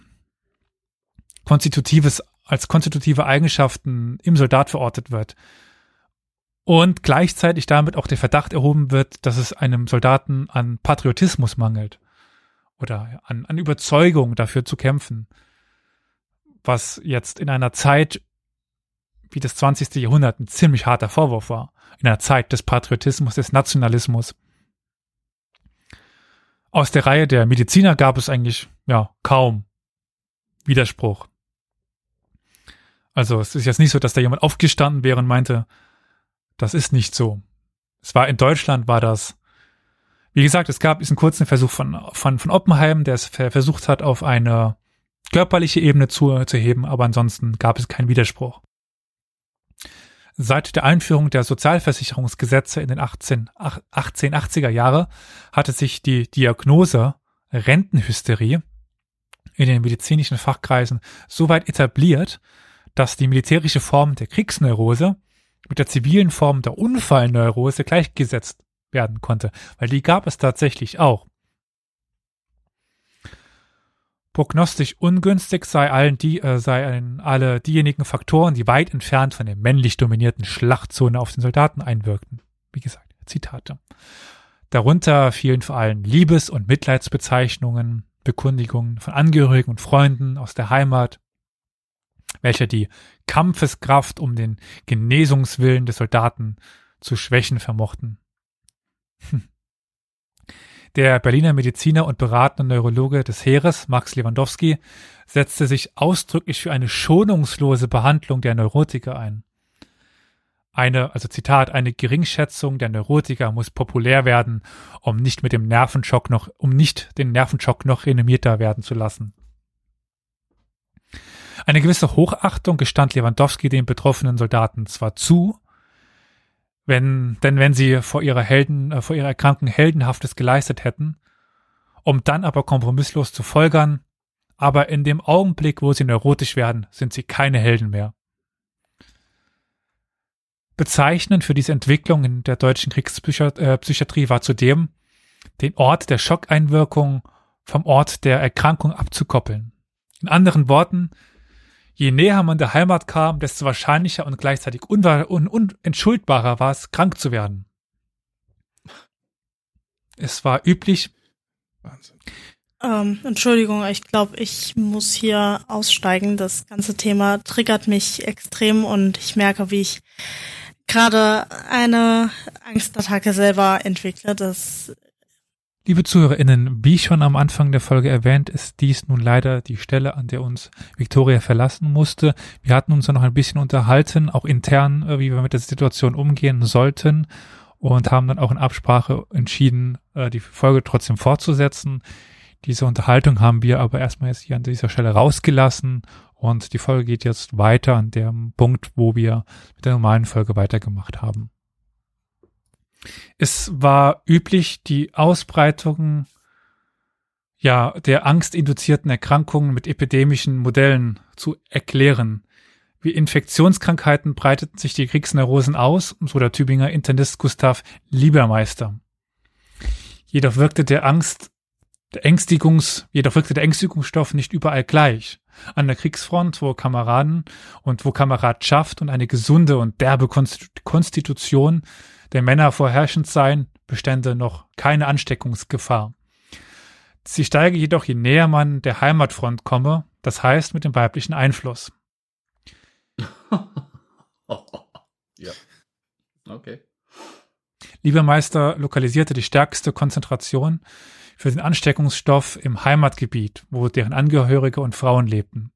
konstitutives als konstitutive Eigenschaften im Soldat verortet wird und gleichzeitig damit auch der Verdacht erhoben wird, dass es einem Soldaten an Patriotismus mangelt oder an, an Überzeugung dafür zu kämpfen, was jetzt in einer Zeit wie das 20. Jahrhundert ein ziemlich harter Vorwurf war, in einer Zeit des Patriotismus, des Nationalismus aus der Reihe der Mediziner gab es eigentlich ja kaum Widerspruch. Also es ist jetzt nicht so, dass da jemand aufgestanden wäre und meinte, das ist nicht so. Es war in Deutschland war das, wie gesagt, es gab diesen kurzen Versuch von, von, von Oppenheim, der es versucht hat, auf eine körperliche Ebene zu, zu heben, aber ansonsten gab es keinen Widerspruch. Seit der Einführung der Sozialversicherungsgesetze in den 18, 1880er Jahre hatte sich die Diagnose Rentenhysterie in den medizinischen Fachkreisen so weit etabliert, dass die militärische Form der Kriegsneurose mit der zivilen Form der Unfallneurose gleichgesetzt werden konnte, weil die gab es tatsächlich auch. Prognostisch ungünstig sei allen die, äh, seien alle diejenigen Faktoren, die weit entfernt von der männlich dominierten Schlachtzone auf den Soldaten einwirkten. Wie gesagt, Zitate. Darunter fielen vor allem Liebes- und Mitleidsbezeichnungen, Bekundigungen von Angehörigen und Freunden aus der Heimat, welche die Kampfeskraft um den Genesungswillen des Soldaten zu schwächen vermochten. Hm. Der Berliner Mediziner und beratende Neurologe des Heeres, Max Lewandowski, setzte sich ausdrücklich für eine schonungslose Behandlung der Neurotiker ein. Eine, also Zitat, eine Geringschätzung der Neurotiker muss populär werden, um nicht mit dem Nervenschock noch, um nicht den Nervenschock noch renommierter werden zu lassen. Eine gewisse Hochachtung gestand Lewandowski den betroffenen Soldaten zwar zu, wenn, denn wenn sie vor ihrer Helden, äh, vor ihrer Erkrankung Heldenhaftes geleistet hätten, um dann aber kompromisslos zu folgern, aber in dem Augenblick, wo sie neurotisch werden, sind sie keine Helden mehr. Bezeichnend für diese Entwicklung in der deutschen Kriegspsychiatrie äh, war zudem, den Ort der Schockeinwirkung vom Ort der Erkrankung abzukoppeln. In anderen Worten, je näher man der Heimat kam, desto wahrscheinlicher und gleichzeitig unentschuldbarer un war es, krank zu werden. Es war üblich. Wahnsinn. Ähm, Entschuldigung, ich glaube, ich muss hier aussteigen. Das ganze Thema triggert mich extrem und ich merke, wie ich gerade eine Angstattacke selber entwickle. Das Liebe ZuhörerInnen, wie schon am Anfang der Folge erwähnt, ist dies nun leider die Stelle, an der uns Victoria verlassen musste. Wir hatten uns ja noch ein bisschen unterhalten, auch intern, äh, wie wir mit der Situation umgehen sollten und haben dann auch in Absprache entschieden, äh, die Folge trotzdem fortzusetzen. Diese Unterhaltung haben wir aber erstmal jetzt hier an dieser Stelle rausgelassen und die Folge geht jetzt weiter an dem Punkt, wo wir mit der normalen Folge weitergemacht haben. Es war üblich, die Ausbreitung ja, der angstinduzierten Erkrankungen mit epidemischen Modellen zu erklären. Wie Infektionskrankheiten breiteten sich die Kriegsneurosen aus, so der Tübinger Internist Gustav Liebermeister. Jedoch wirkte der Angst, der Ängstigungs, jedoch wirkte der Ängstigungsstoff nicht überall gleich. An der Kriegsfront, wo Kameraden und wo Kameradschaft und eine gesunde und derbe Konstitution der Männer vorherrschend sein, bestände noch keine Ansteckungsgefahr. Sie steige jedoch, je näher man der Heimatfront komme, das heißt mit dem weiblichen Einfluss. (laughs) ja. Okay. Liebermeister lokalisierte die stärkste Konzentration für den Ansteckungsstoff im Heimatgebiet, wo deren Angehörige und Frauen lebten.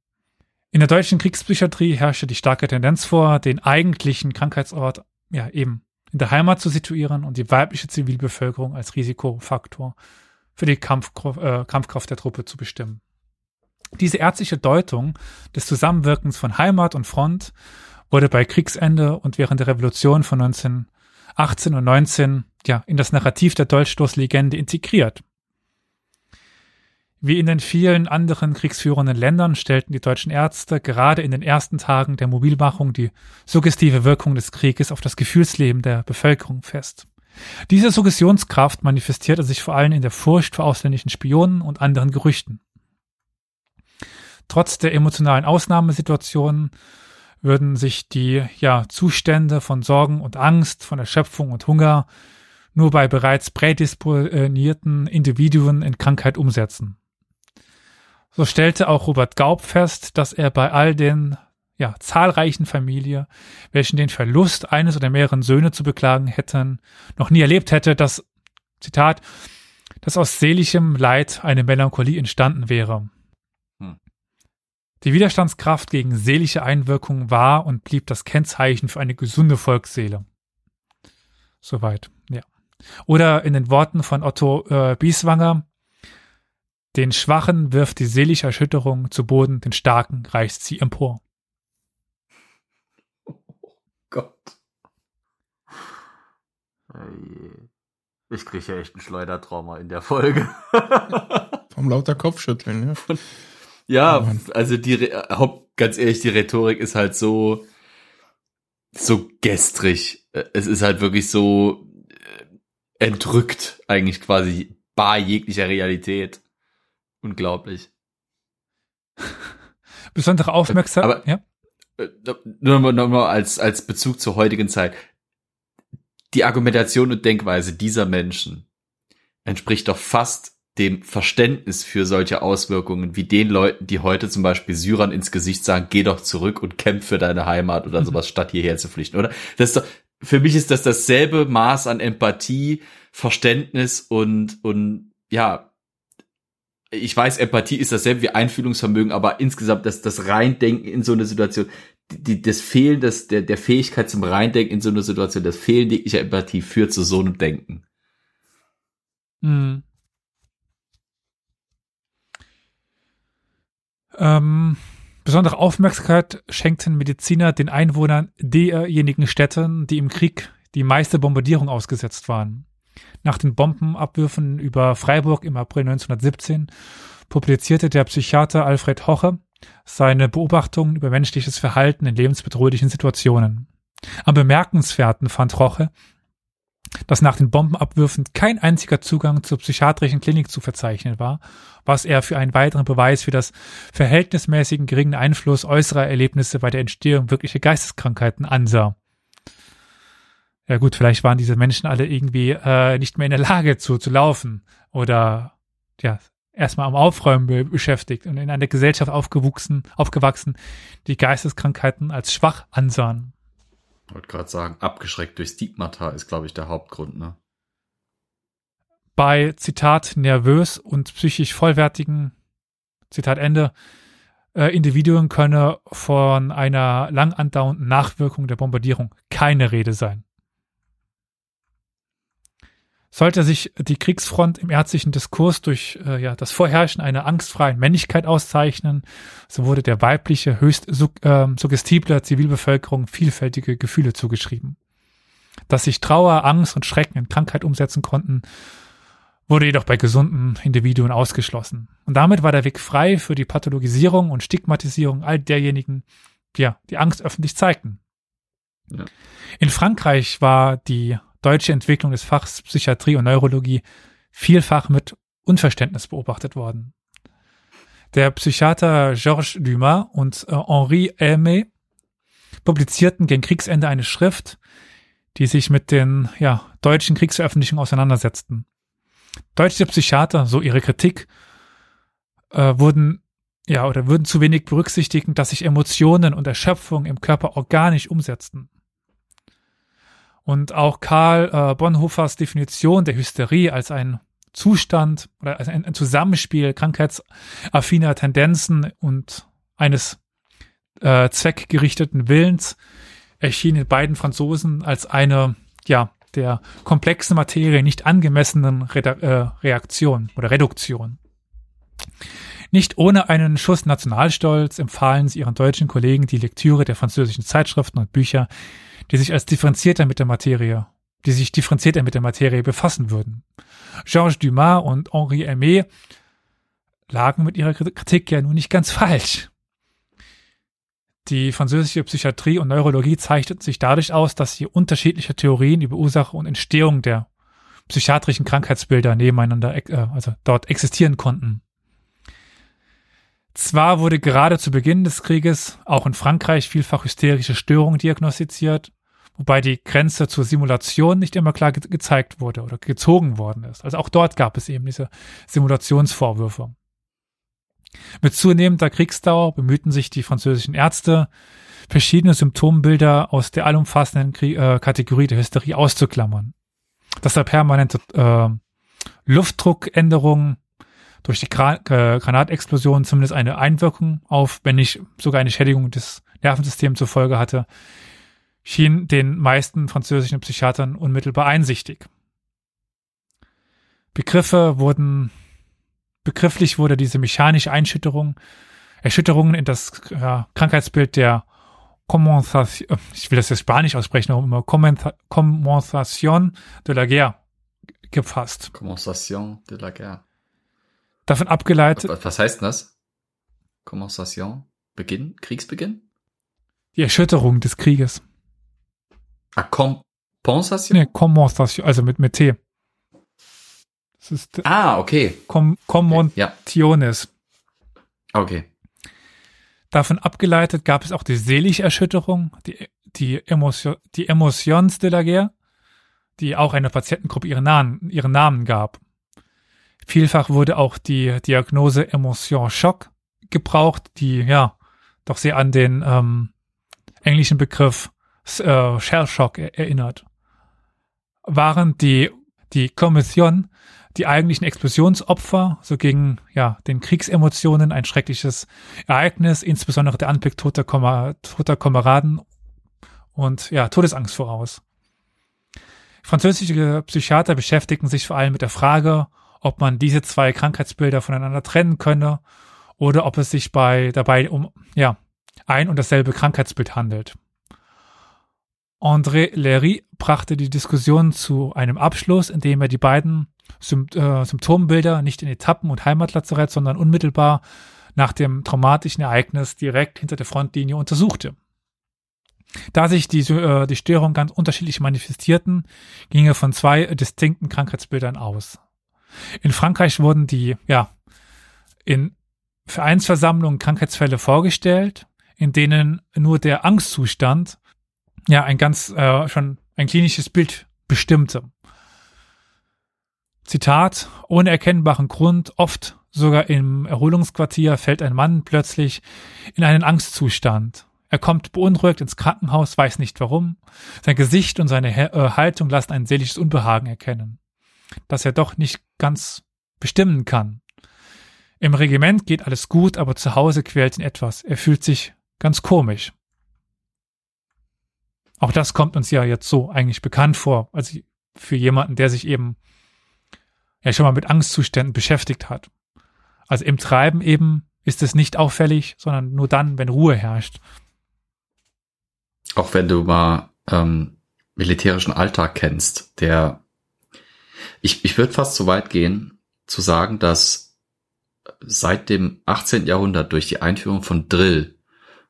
In der deutschen Kriegspsychiatrie herrschte die starke Tendenz vor, den eigentlichen Krankheitsort ja eben in der Heimat zu situieren und die weibliche Zivilbevölkerung als Risikofaktor für die Kampfkraft, äh, Kampfkraft der Truppe zu bestimmen. Diese ärztliche Deutung des Zusammenwirkens von Heimat und Front wurde bei Kriegsende und während der Revolution von 1918 und 19 ja, in das Narrativ der Dolchstoßlegende integriert. Wie in den vielen anderen kriegsführenden Ländern stellten die deutschen Ärzte gerade in den ersten Tagen der Mobilmachung die suggestive Wirkung des Krieges auf das Gefühlsleben der Bevölkerung fest. Diese Suggestionskraft manifestierte sich vor allem in der Furcht vor ausländischen Spionen und anderen Gerüchten. Trotz der emotionalen Ausnahmesituationen würden sich die ja, Zustände von Sorgen und Angst, von Erschöpfung und Hunger nur bei bereits prädisponierten Individuen in Krankheit umsetzen. So stellte auch Robert Gaub fest, dass er bei all den ja, zahlreichen Familien, welchen den Verlust eines oder mehreren Söhne zu beklagen hätten, noch nie erlebt hätte, dass, Zitat, dass aus seelischem Leid eine Melancholie entstanden wäre. Hm. Die Widerstandskraft gegen seelische Einwirkungen war und blieb das Kennzeichen für eine gesunde Volksseele. Soweit, ja. Oder in den Worten von Otto äh, Bieswanger, den Schwachen wirft die seelische Erschütterung zu Boden, den Starken reißt sie empor. Oh Gott. Ich kriege ja echt ein Schleudertrauma in der Folge. (laughs) Vom lauter Kopfschütteln, ja. Ja, oh also die, ganz ehrlich, die Rhetorik ist halt so, so gestrig. Es ist halt wirklich so äh, entrückt, eigentlich quasi bar jeglicher Realität. Unglaublich. (laughs) Besondere Aufmerksamkeit. Aber, ja? Äh, nur mal, nur mal als, als Bezug zur heutigen Zeit. Die Argumentation und Denkweise dieser Menschen entspricht doch fast dem Verständnis für solche Auswirkungen wie den Leuten, die heute zum Beispiel Syrern ins Gesicht sagen, geh doch zurück und kämpf für deine Heimat oder mhm. sowas, statt hierher zu flüchten, oder? Das ist doch, für mich ist das dasselbe Maß an Empathie, Verständnis und, und, ja, ich weiß, Empathie ist dasselbe wie Einfühlungsvermögen, aber insgesamt das, das Reindenken in so eine Situation, die, das Fehlen des, der, der Fähigkeit zum Reindenken in so eine Situation, das Fehlen jeglicher Empathie führt zu so einem Denken. Mhm. Ähm, besondere Aufmerksamkeit schenkten Mediziner den Einwohnern derjenigen Städten, die im Krieg die meiste Bombardierung ausgesetzt waren. Nach den Bombenabwürfen über Freiburg im April 1917 publizierte der Psychiater Alfred Hoche seine Beobachtungen über menschliches Verhalten in lebensbedrohlichen Situationen. Am bemerkenswerten fand Roche, dass nach den Bombenabwürfen kein einziger Zugang zur psychiatrischen Klinik zu verzeichnen war, was er für einen weiteren Beweis für das verhältnismäßigen geringen Einfluss äußerer Erlebnisse bei der Entstehung wirklicher Geisteskrankheiten ansah. Ja gut, vielleicht waren diese Menschen alle irgendwie äh, nicht mehr in der Lage zu, zu laufen oder ja, erstmal am Aufräumen be beschäftigt und in einer Gesellschaft aufgewachsen, aufgewachsen, die Geisteskrankheiten als schwach ansahen. Ich wollte gerade sagen, abgeschreckt durch Stigmata ist, glaube ich, der Hauptgrund, ne? Bei, Zitat, nervös und psychisch vollwertigen, Zitat Ende, äh, Individuen könne von einer lang andauernden Nachwirkung der Bombardierung keine Rede sein. Sollte sich die Kriegsfront im ärztlichen Diskurs durch äh, ja, das Vorherrschen einer angstfreien Männlichkeit auszeichnen, so wurde der weibliche, höchst äh, suggestible Zivilbevölkerung vielfältige Gefühle zugeschrieben. Dass sich Trauer, Angst und Schrecken in Krankheit umsetzen konnten, wurde jedoch bei gesunden Individuen ausgeschlossen. Und damit war der Weg frei für die Pathologisierung und Stigmatisierung all derjenigen, die ja, die Angst öffentlich zeigten. Ja. In Frankreich war die deutsche Entwicklung des Fachs Psychiatrie und Neurologie vielfach mit Unverständnis beobachtet worden. Der Psychiater Georges Dumas und äh, Henri Aimé publizierten gegen Kriegsende eine Schrift, die sich mit den ja, deutschen Kriegsveröffentlichungen auseinandersetzten. Deutsche Psychiater, so ihre Kritik, äh, wurden ja oder würden zu wenig berücksichtigen, dass sich Emotionen und Erschöpfung im Körper organisch umsetzten. Und auch Karl äh, Bonhoeffers Definition der Hysterie als ein Zustand oder als ein, Zusammenspiel krankheitsaffiner Tendenzen und eines äh, zweckgerichteten Willens erschien in beiden Franzosen als eine, ja, der komplexen Materie nicht angemessenen Re äh, Reaktion oder Reduktion. Nicht ohne einen Schuss Nationalstolz empfahlen sie ihren deutschen Kollegen die Lektüre der französischen Zeitschriften und Bücher, die sich als differenzierter mit der Materie, die sich differenzierter mit der Materie befassen würden. Georges Dumas und Henri Aimé lagen mit ihrer Kritik ja nun nicht ganz (laughs) falsch. Die französische Psychiatrie und Neurologie zeichneten sich dadurch aus, dass sie unterschiedliche Theorien über Ursache und Entstehung der psychiatrischen Krankheitsbilder nebeneinander, äh, also dort existieren konnten. Zwar wurde gerade zu Beginn des Krieges auch in Frankreich vielfach hysterische Störungen diagnostiziert, wobei die Grenze zur Simulation nicht immer klar ge gezeigt wurde oder gezogen worden ist. Also auch dort gab es eben diese Simulationsvorwürfe. Mit zunehmender Kriegsdauer bemühten sich die französischen Ärzte, verschiedene Symptombilder aus der allumfassenden Krie äh, Kategorie der Hysterie auszuklammern. Dass da permanente äh, Luftdruckänderungen durch die Gra äh, Granatexplosion zumindest eine Einwirkung auf, wenn nicht sogar eine Schädigung des Nervensystems zur Folge hatte, schien den meisten französischen Psychiatern unmittelbar einsichtig. Begriffe wurden, begrifflich wurde diese mechanische Einschütterung, Erschütterungen in das ja, Krankheitsbild der Commensation, ich will das jetzt Spanisch aussprechen, aber immer Commensation de la Guerre gefasst. Commensation de la Guerre. Davon abgeleitet. Was heißt denn das? Commensation? Beginn? Kriegsbeginn? Die Erschütterung des Krieges. Ah, Compensation? Nee, Commensation, also mit, mit T. Das ist ah, okay. Com Commontionis. Okay. okay. Davon abgeleitet gab es auch die seelische Erschütterung, die, die, Emotion, die Emotions de la Guerre, die auch einer Patientengruppe ihren Namen, ihren Namen gab. Vielfach wurde auch die Diagnose Emotion Schock gebraucht, die ja doch sehr an den ähm, englischen Begriff äh, Shell Shock erinnert. Waren die, die Kommission die eigentlichen Explosionsopfer, so gegen ja, den Kriegsemotionen ein schreckliches Ereignis, insbesondere der Anblick toter, Kom toter Kameraden und ja, Todesangst voraus. Französische Psychiater beschäftigten sich vor allem mit der Frage, ob man diese zwei Krankheitsbilder voneinander trennen könne oder ob es sich bei dabei um ja ein und dasselbe Krankheitsbild handelt. André Léry brachte die Diskussion zu einem Abschluss, indem er die beiden Sym äh, Symptombilder nicht in Etappen und Heimatlazarett, sondern unmittelbar nach dem traumatischen Ereignis direkt hinter der Frontlinie untersuchte. Da sich die, äh, die Störungen ganz unterschiedlich manifestierten, ging er von zwei distinkten Krankheitsbildern aus. In Frankreich wurden die, ja, in Vereinsversammlungen Krankheitsfälle vorgestellt, in denen nur der Angstzustand, ja, ein ganz, äh, schon ein klinisches Bild bestimmte. Zitat, ohne erkennbaren Grund, oft sogar im Erholungsquartier, fällt ein Mann plötzlich in einen Angstzustand. Er kommt beunruhigt ins Krankenhaus, weiß nicht warum. Sein Gesicht und seine äh, Haltung lassen ein seelisches Unbehagen erkennen, das er doch nicht ganz bestimmen kann. Im Regiment geht alles gut, aber zu Hause quält ihn etwas. Er fühlt sich ganz komisch. Auch das kommt uns ja jetzt so eigentlich bekannt vor. Also für jemanden, der sich eben ja schon mal mit Angstzuständen beschäftigt hat. Also im Treiben eben ist es nicht auffällig, sondern nur dann, wenn Ruhe herrscht. Auch wenn du mal ähm, militärischen Alltag kennst, der ich, ich würde fast so weit gehen, zu sagen, dass seit dem 18. Jahrhundert durch die Einführung von Drill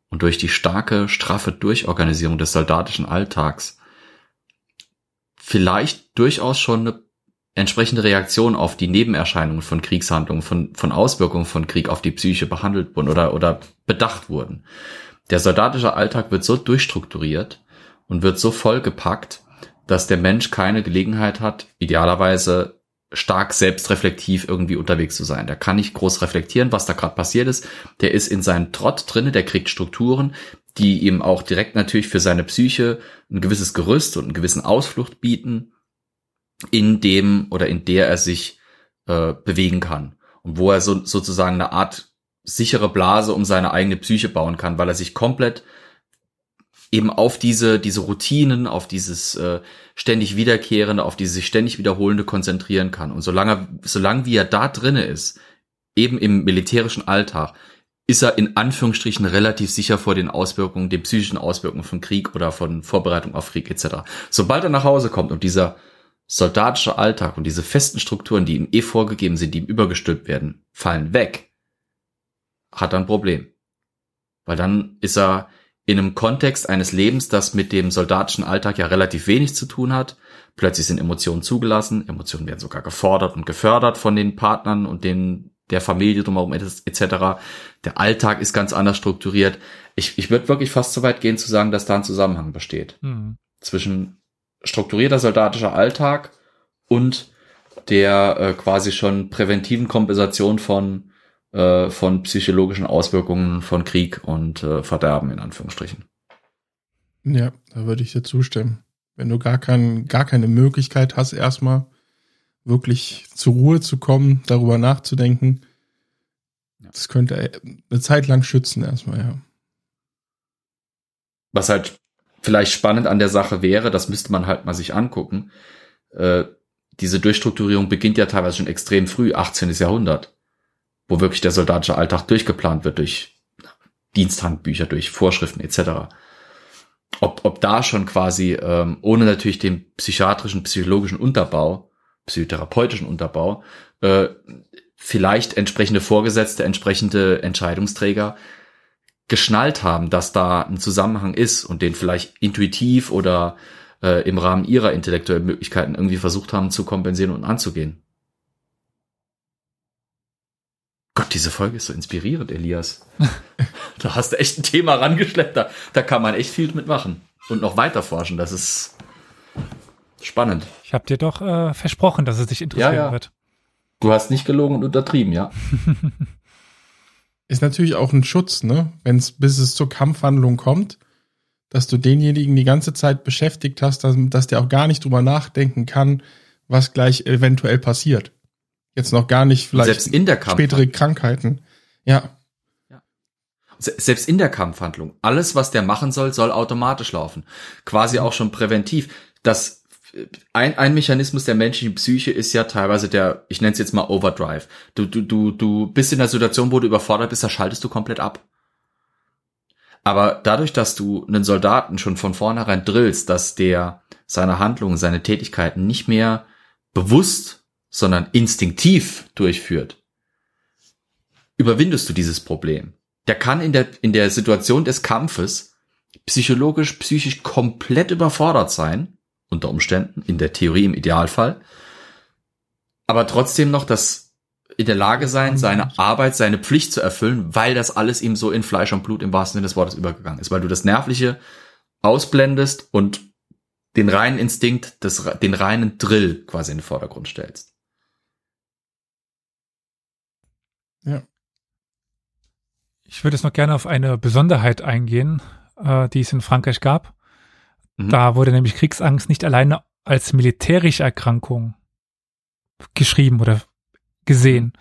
und durch die starke, straffe Durchorganisierung des soldatischen Alltags vielleicht durchaus schon eine entsprechende Reaktion auf die Nebenerscheinungen von Kriegshandlungen, von, von Auswirkungen von Krieg auf die Psyche behandelt wurden oder, oder bedacht wurden. Der soldatische Alltag wird so durchstrukturiert und wird so vollgepackt, dass der Mensch keine Gelegenheit hat, idealerweise stark selbstreflektiv irgendwie unterwegs zu sein. Der kann nicht groß reflektieren, was da gerade passiert ist. Der ist in seinem Trott drinne, der kriegt Strukturen, die ihm auch direkt natürlich für seine Psyche ein gewisses Gerüst und einen gewissen Ausflucht bieten, in dem oder in der er sich äh, bewegen kann. Und wo er so, sozusagen eine Art sichere Blase um seine eigene Psyche bauen kann, weil er sich komplett eben auf diese, diese Routinen, auf dieses äh, ständig wiederkehrende, auf diese sich ständig wiederholende konzentrieren kann. Und solange, solange wie er da drinne ist, eben im militärischen Alltag, ist er in Anführungsstrichen relativ sicher vor den Auswirkungen, den psychischen Auswirkungen von Krieg oder von Vorbereitung auf Krieg etc. Sobald er nach Hause kommt und dieser soldatische Alltag und diese festen Strukturen, die ihm eh vorgegeben sind, die ihm übergestülpt werden, fallen weg, hat er ein Problem. Weil dann ist er in einem Kontext eines Lebens, das mit dem soldatischen Alltag ja relativ wenig zu tun hat. Plötzlich sind Emotionen zugelassen, Emotionen werden sogar gefordert und gefördert von den Partnern und den der Familie drumherum etc. Der Alltag ist ganz anders strukturiert. Ich, ich würde wirklich fast so weit gehen zu sagen, dass da ein Zusammenhang besteht mhm. zwischen strukturierter soldatischer Alltag und der äh, quasi schon präventiven Kompensation von äh, von psychologischen Auswirkungen von Krieg und äh, Verderben in Anführungsstrichen. Ja, da würde ich dir zustimmen. Wenn du gar, kein, gar keine Möglichkeit hast, erstmal wirklich zur Ruhe zu kommen, darüber nachzudenken, ja. das könnte äh, eine Zeit lang schützen erstmal, ja. Was halt vielleicht spannend an der Sache wäre, das müsste man halt mal sich angucken. Äh, diese Durchstrukturierung beginnt ja teilweise schon extrem früh, 18. Jahrhundert wo wirklich der soldatische Alltag durchgeplant wird durch Diensthandbücher, durch Vorschriften etc. Ob, ob da schon quasi, ähm, ohne natürlich den psychiatrischen, psychologischen Unterbau, psychotherapeutischen Unterbau, äh, vielleicht entsprechende Vorgesetzte, entsprechende Entscheidungsträger geschnallt haben, dass da ein Zusammenhang ist und den vielleicht intuitiv oder äh, im Rahmen ihrer intellektuellen Möglichkeiten irgendwie versucht haben zu kompensieren und anzugehen. Gott, diese Folge ist so inspirierend, Elias. (laughs) da hast du echt ein Thema rangeschleppt. Da, da kann man echt viel mitmachen und noch weiter forschen. Das ist spannend. Ich habe dir doch äh, versprochen, dass es dich interessieren ja, ja. wird. Du hast nicht gelogen und untertrieben, ja. (laughs) ist natürlich auch ein Schutz, ne? Wenn es bis es zur Kampfhandlung kommt, dass du denjenigen die ganze Zeit beschäftigt hast, dass, dass der auch gar nicht drüber nachdenken kann, was gleich eventuell passiert. Jetzt noch gar nicht vielleicht Selbst in der spätere Krankheiten. Ja. ja. Selbst in der Kampfhandlung. Alles, was der machen soll, soll automatisch laufen. Quasi auch schon präventiv. Das ein, ein Mechanismus der menschlichen Psyche ist ja teilweise der, ich nenne es jetzt mal Overdrive. Du, du, du, du bist in der Situation, wo du überfordert bist, da schaltest du komplett ab. Aber dadurch, dass du einen Soldaten schon von vornherein drillst, dass der seine Handlungen, seine Tätigkeiten nicht mehr bewusst sondern instinktiv durchführt, überwindest du dieses Problem. Der kann in der, in der Situation des Kampfes psychologisch, psychisch komplett überfordert sein, unter Umständen, in der Theorie im Idealfall, aber trotzdem noch das in der Lage sein, seine Arbeit, seine Pflicht zu erfüllen, weil das alles ihm so in Fleisch und Blut im wahrsten Sinne des Wortes übergegangen ist, weil du das Nervliche ausblendest und den reinen Instinkt, des, den reinen Drill quasi in den Vordergrund stellst. Ich würde jetzt noch gerne auf eine Besonderheit eingehen, äh, die es in Frankreich gab. Mhm. Da wurde nämlich Kriegsangst nicht alleine als militärische Erkrankung geschrieben oder gesehen.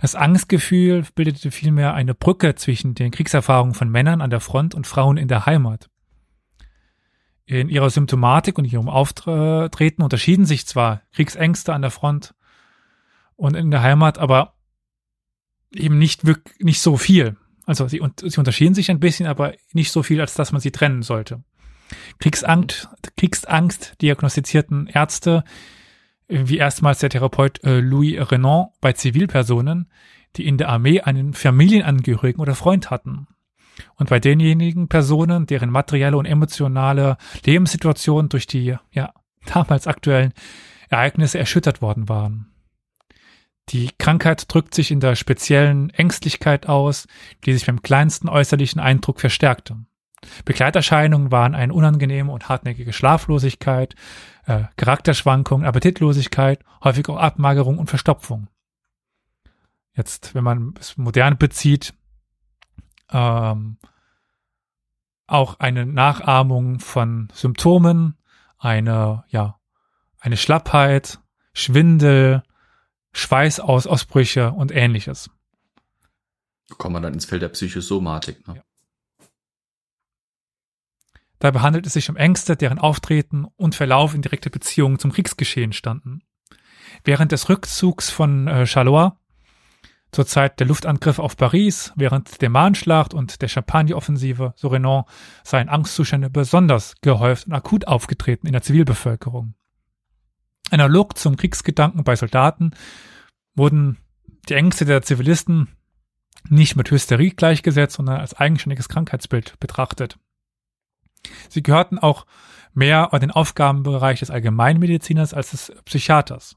Das Angstgefühl bildete vielmehr eine Brücke zwischen den Kriegserfahrungen von Männern an der Front und Frauen in der Heimat. In ihrer Symptomatik und ihrem Auftreten unterschieden sich zwar Kriegsängste an der Front und in der Heimat, aber eben nicht wirklich, nicht so viel. Also sie, sie unterschieden sich ein bisschen, aber nicht so viel, als dass man sie trennen sollte. Kriegsangst, Kriegsangst diagnostizierten Ärzte, wie erstmals der Therapeut äh, Louis Renan bei Zivilpersonen, die in der Armee einen Familienangehörigen oder Freund hatten. Und bei denjenigen Personen, deren materielle und emotionale Lebenssituation durch die ja, damals aktuellen Ereignisse erschüttert worden waren. Die Krankheit drückt sich in der speziellen Ängstlichkeit aus, die sich beim kleinsten äußerlichen Eindruck verstärkte. Begleiterscheinungen waren eine unangenehme und hartnäckige Schlaflosigkeit, äh, Charakterschwankungen, Appetitlosigkeit, häufig auch Abmagerung und Verstopfung. Jetzt, wenn man es modern bezieht, ähm, auch eine Nachahmung von Symptomen, eine, ja, eine Schlappheit, Schwindel, Schweißausbrüche und ähnliches. Kommt man dann ins Feld der Psychosomatik. Ne? Ja. Dabei handelt es sich um Ängste, deren Auftreten und Verlauf in direkter Beziehung zum Kriegsgeschehen standen. Während des Rückzugs von äh, Charlois zur Zeit der Luftangriffe auf Paris, während der Mahnschlacht und der Champagne-Offensive, so Renan, seien Angstzustände besonders gehäuft und akut aufgetreten in der Zivilbevölkerung. Analog zum Kriegsgedanken bei Soldaten wurden die Ängste der Zivilisten nicht mit Hysterie gleichgesetzt, sondern als eigenständiges Krankheitsbild betrachtet. Sie gehörten auch mehr an den Aufgabenbereich des Allgemeinmediziners als des Psychiaters.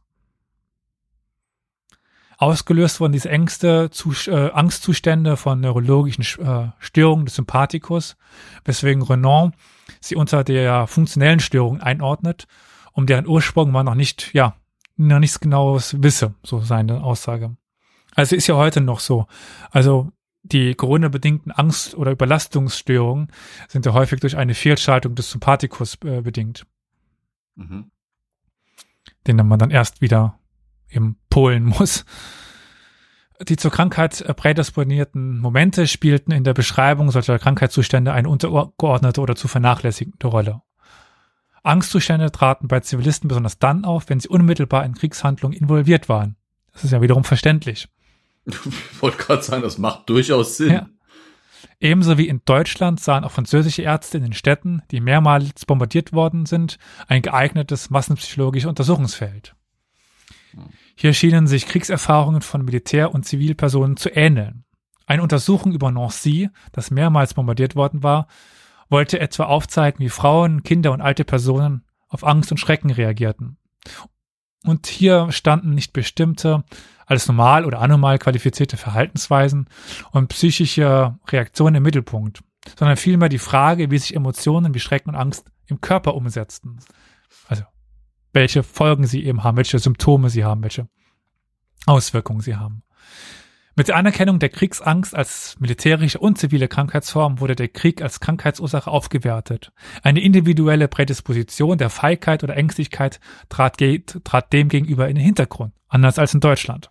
Ausgelöst wurden diese Ängste, zu, äh, Angstzustände von neurologischen äh, Störungen des Sympathikus, weswegen Renan sie unter der funktionellen Störung einordnet, um deren Ursprung man noch nicht, ja, noch nichts genaues wisse, so seine Aussage. Also ist ja heute noch so. Also die Corona-bedingten Angst- oder Überlastungsstörungen sind ja häufig durch eine Fehlschaltung des Sympathikus äh, bedingt. Mhm. Den man dann erst wieder eben polen muss. Die zur Krankheit äh, prädisponierten Momente spielten in der Beschreibung solcher Krankheitszustände eine untergeordnete oder zu vernachlässigende Rolle. Angstzustände traten bei Zivilisten besonders dann auf, wenn sie unmittelbar in Kriegshandlungen involviert waren. Das ist ja wiederum verständlich. Ich wollte gerade sagen, das macht durchaus Sinn. Ja. Ebenso wie in Deutschland sahen auch französische Ärzte in den Städten, die mehrmals bombardiert worden sind, ein geeignetes massenpsychologisches Untersuchungsfeld. Hier schienen sich Kriegserfahrungen von Militär- und Zivilpersonen zu ähneln. Eine Untersuchung über Nancy, das mehrmals bombardiert worden war, wollte etwa aufzeigen, wie Frauen, Kinder und alte Personen auf Angst und Schrecken reagierten. Und hier standen nicht bestimmte, als normal oder anormal qualifizierte Verhaltensweisen und psychische Reaktionen im Mittelpunkt, sondern vielmehr die Frage, wie sich Emotionen wie Schrecken und Angst im Körper umsetzten. Also, welche Folgen sie eben haben, welche Symptome sie haben, welche Auswirkungen sie haben. Mit der Anerkennung der Kriegsangst als militärische und zivile Krankheitsform wurde der Krieg als Krankheitsursache aufgewertet. Eine individuelle Prädisposition der Feigheit oder Ängstlichkeit trat, trat dem gegenüber in den Hintergrund, anders als in Deutschland.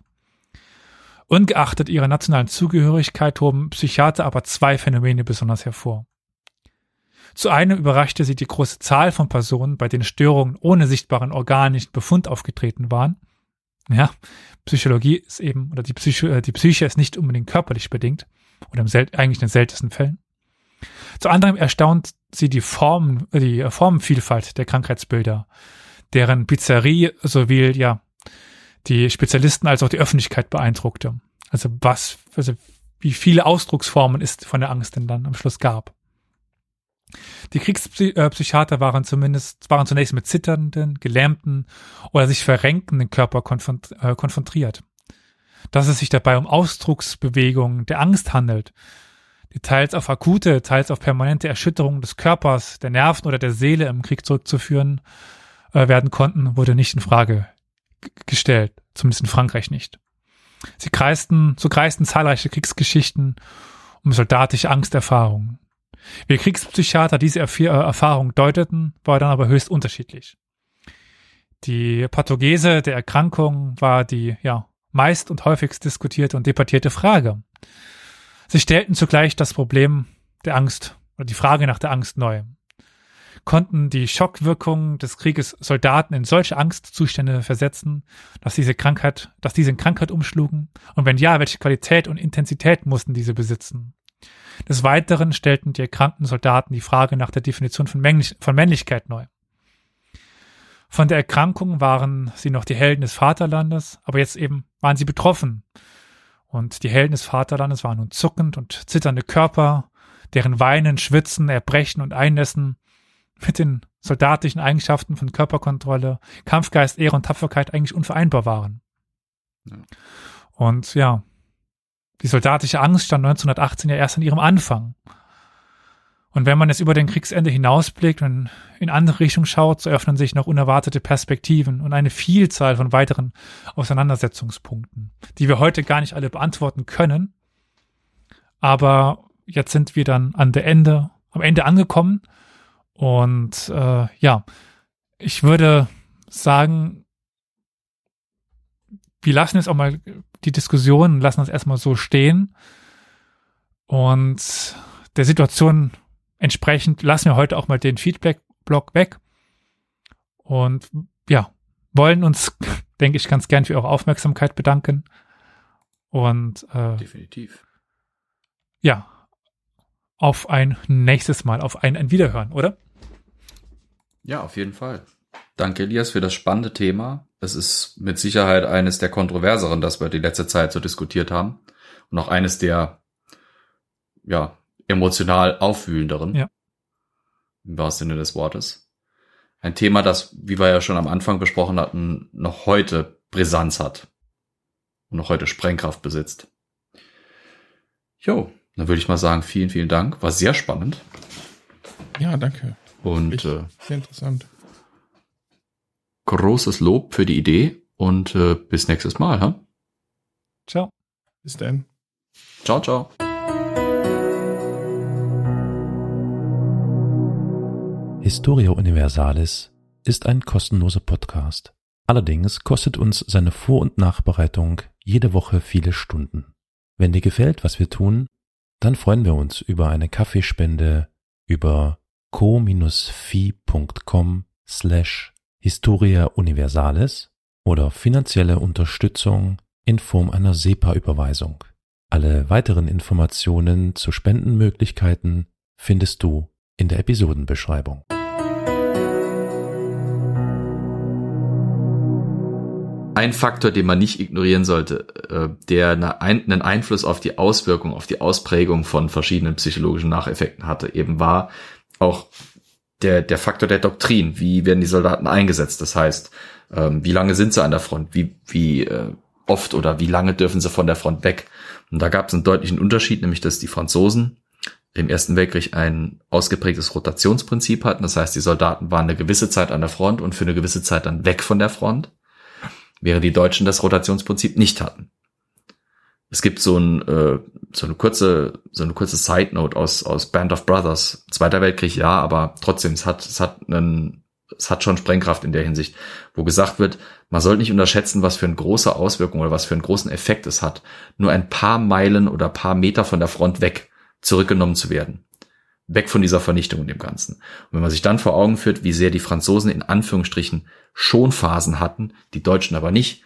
Ungeachtet ihrer nationalen Zugehörigkeit hoben Psychiater aber zwei Phänomene besonders hervor. Zu einem überraschte sie die große Zahl von Personen, bei denen Störungen ohne sichtbaren organischen Befund aufgetreten waren – ja, Psychologie ist eben, oder die Psyche, äh, die Psyche ist nicht unbedingt körperlich bedingt, oder im sel eigentlich in den seltensten Fällen. Zu anderem erstaunt sie die Form, äh, die Formenvielfalt der Krankheitsbilder, deren Pizzerie sowie, ja, die Spezialisten als auch die Öffentlichkeit beeindruckte. Also was, also wie viele Ausdrucksformen es von der Angst denn dann am Schluss gab. Die Kriegspsychiater waren zumindest, waren zunächst mit zitternden, gelähmten oder sich verrenkenden Körper äh, konfrontiert. Dass es sich dabei um Ausdrucksbewegungen der Angst handelt, die teils auf akute, teils auf permanente Erschütterungen des Körpers, der Nerven oder der Seele im Krieg zurückzuführen äh, werden konnten, wurde nicht in Frage gestellt, zumindest in Frankreich nicht. Sie kreisten, so kreisten zahlreiche Kriegsgeschichten um soldatische Angsterfahrungen. Wie Kriegspsychiater diese äh, Erfahrung deuteten, war dann aber höchst unterschiedlich. Die Pathogese der Erkrankung war die, ja, meist und häufigst diskutierte und debattierte Frage. Sie stellten zugleich das Problem der Angst oder die Frage nach der Angst neu. Konnten die Schockwirkungen des Krieges Soldaten in solche Angstzustände versetzen, dass diese Krankheit, dass diese in Krankheit umschlugen? Und wenn ja, welche Qualität und Intensität mussten diese besitzen? Des Weiteren stellten die erkrankten Soldaten die Frage nach der Definition von, Männlich von Männlichkeit neu. Von der Erkrankung waren sie noch die Helden des Vaterlandes, aber jetzt eben waren sie betroffen. Und die Helden des Vaterlandes waren nun zuckend und zitternde Körper, deren Weinen, Schwitzen, Erbrechen und Einnässen mit den soldatischen Eigenschaften von Körperkontrolle, Kampfgeist, Ehre und Tapferkeit eigentlich unvereinbar waren. Ja. Und ja, die soldatische Angst stand 1918 ja erst an ihrem Anfang. Und wenn man jetzt über den Kriegsende hinausblickt und in andere Richtungen schaut, so öffnen sich noch unerwartete Perspektiven und eine Vielzahl von weiteren Auseinandersetzungspunkten, die wir heute gar nicht alle beantworten können. Aber jetzt sind wir dann an der Ende, am Ende angekommen. Und äh, ja, ich würde sagen, wir lassen jetzt auch mal die Diskussion und lassen das erstmal so stehen. Und der Situation entsprechend lassen wir heute auch mal den Feedback-Block weg. Und ja, wollen uns, (laughs) denke ich, ganz gern für eure Aufmerksamkeit bedanken. Und äh, definitiv. Ja, auf ein nächstes Mal, auf ein, ein Wiederhören, oder? Ja, auf jeden Fall. Danke, Elias, für das spannende Thema. Es ist mit Sicherheit eines der kontroverseren, das wir die letzte Zeit so diskutiert haben. Und auch eines der, ja, emotional aufwühlenderen. Ja. Im wahrsten Sinne des Wortes. Ein Thema, das, wie wir ja schon am Anfang besprochen hatten, noch heute Brisanz hat. Und noch heute Sprengkraft besitzt. Jo, dann würde ich mal sagen, vielen, vielen Dank. War sehr spannend. Ja, danke. Und äh, sehr interessant großes Lob für die Idee und äh, bis nächstes Mal. Ha? Ciao. Bis dann. Ciao, ciao. Historia Universalis ist ein kostenloser Podcast. Allerdings kostet uns seine Vor- und Nachbereitung jede Woche viele Stunden. Wenn dir gefällt, was wir tun, dann freuen wir uns über eine Kaffeespende über co-fi.com slash Historia Universalis oder finanzielle Unterstützung in Form einer SEPA-Überweisung. Alle weiteren Informationen zu Spendenmöglichkeiten findest du in der Episodenbeschreibung. Ein Faktor, den man nicht ignorieren sollte, äh, der einen Einfluss auf die Auswirkung, auf die Ausprägung von verschiedenen psychologischen Nacheffekten hatte, eben war auch der, der Faktor der Doktrin. Wie werden die Soldaten eingesetzt? Das heißt, ähm, wie lange sind sie an der Front? Wie, wie äh, oft oder wie lange dürfen sie von der Front weg? Und da gab es einen deutlichen Unterschied, nämlich dass die Franzosen im Ersten Weltkrieg ein ausgeprägtes Rotationsprinzip hatten. Das heißt, die Soldaten waren eine gewisse Zeit an der Front und für eine gewisse Zeit dann weg von der Front, während die Deutschen das Rotationsprinzip nicht hatten. Es gibt so, ein, äh, so eine kurze, so eine kurze Side Note aus aus Band of Brothers. Zweiter Weltkrieg, ja, aber trotzdem, es hat es hat einen, es hat schon Sprengkraft in der Hinsicht, wo gesagt wird, man soll nicht unterschätzen, was für eine große Auswirkung oder was für einen großen Effekt es hat, nur ein paar Meilen oder paar Meter von der Front weg zurückgenommen zu werden. Weg von dieser Vernichtung und dem Ganzen. Und wenn man sich dann vor Augen führt, wie sehr die Franzosen in Anführungsstrichen Schonphasen hatten, die Deutschen aber nicht,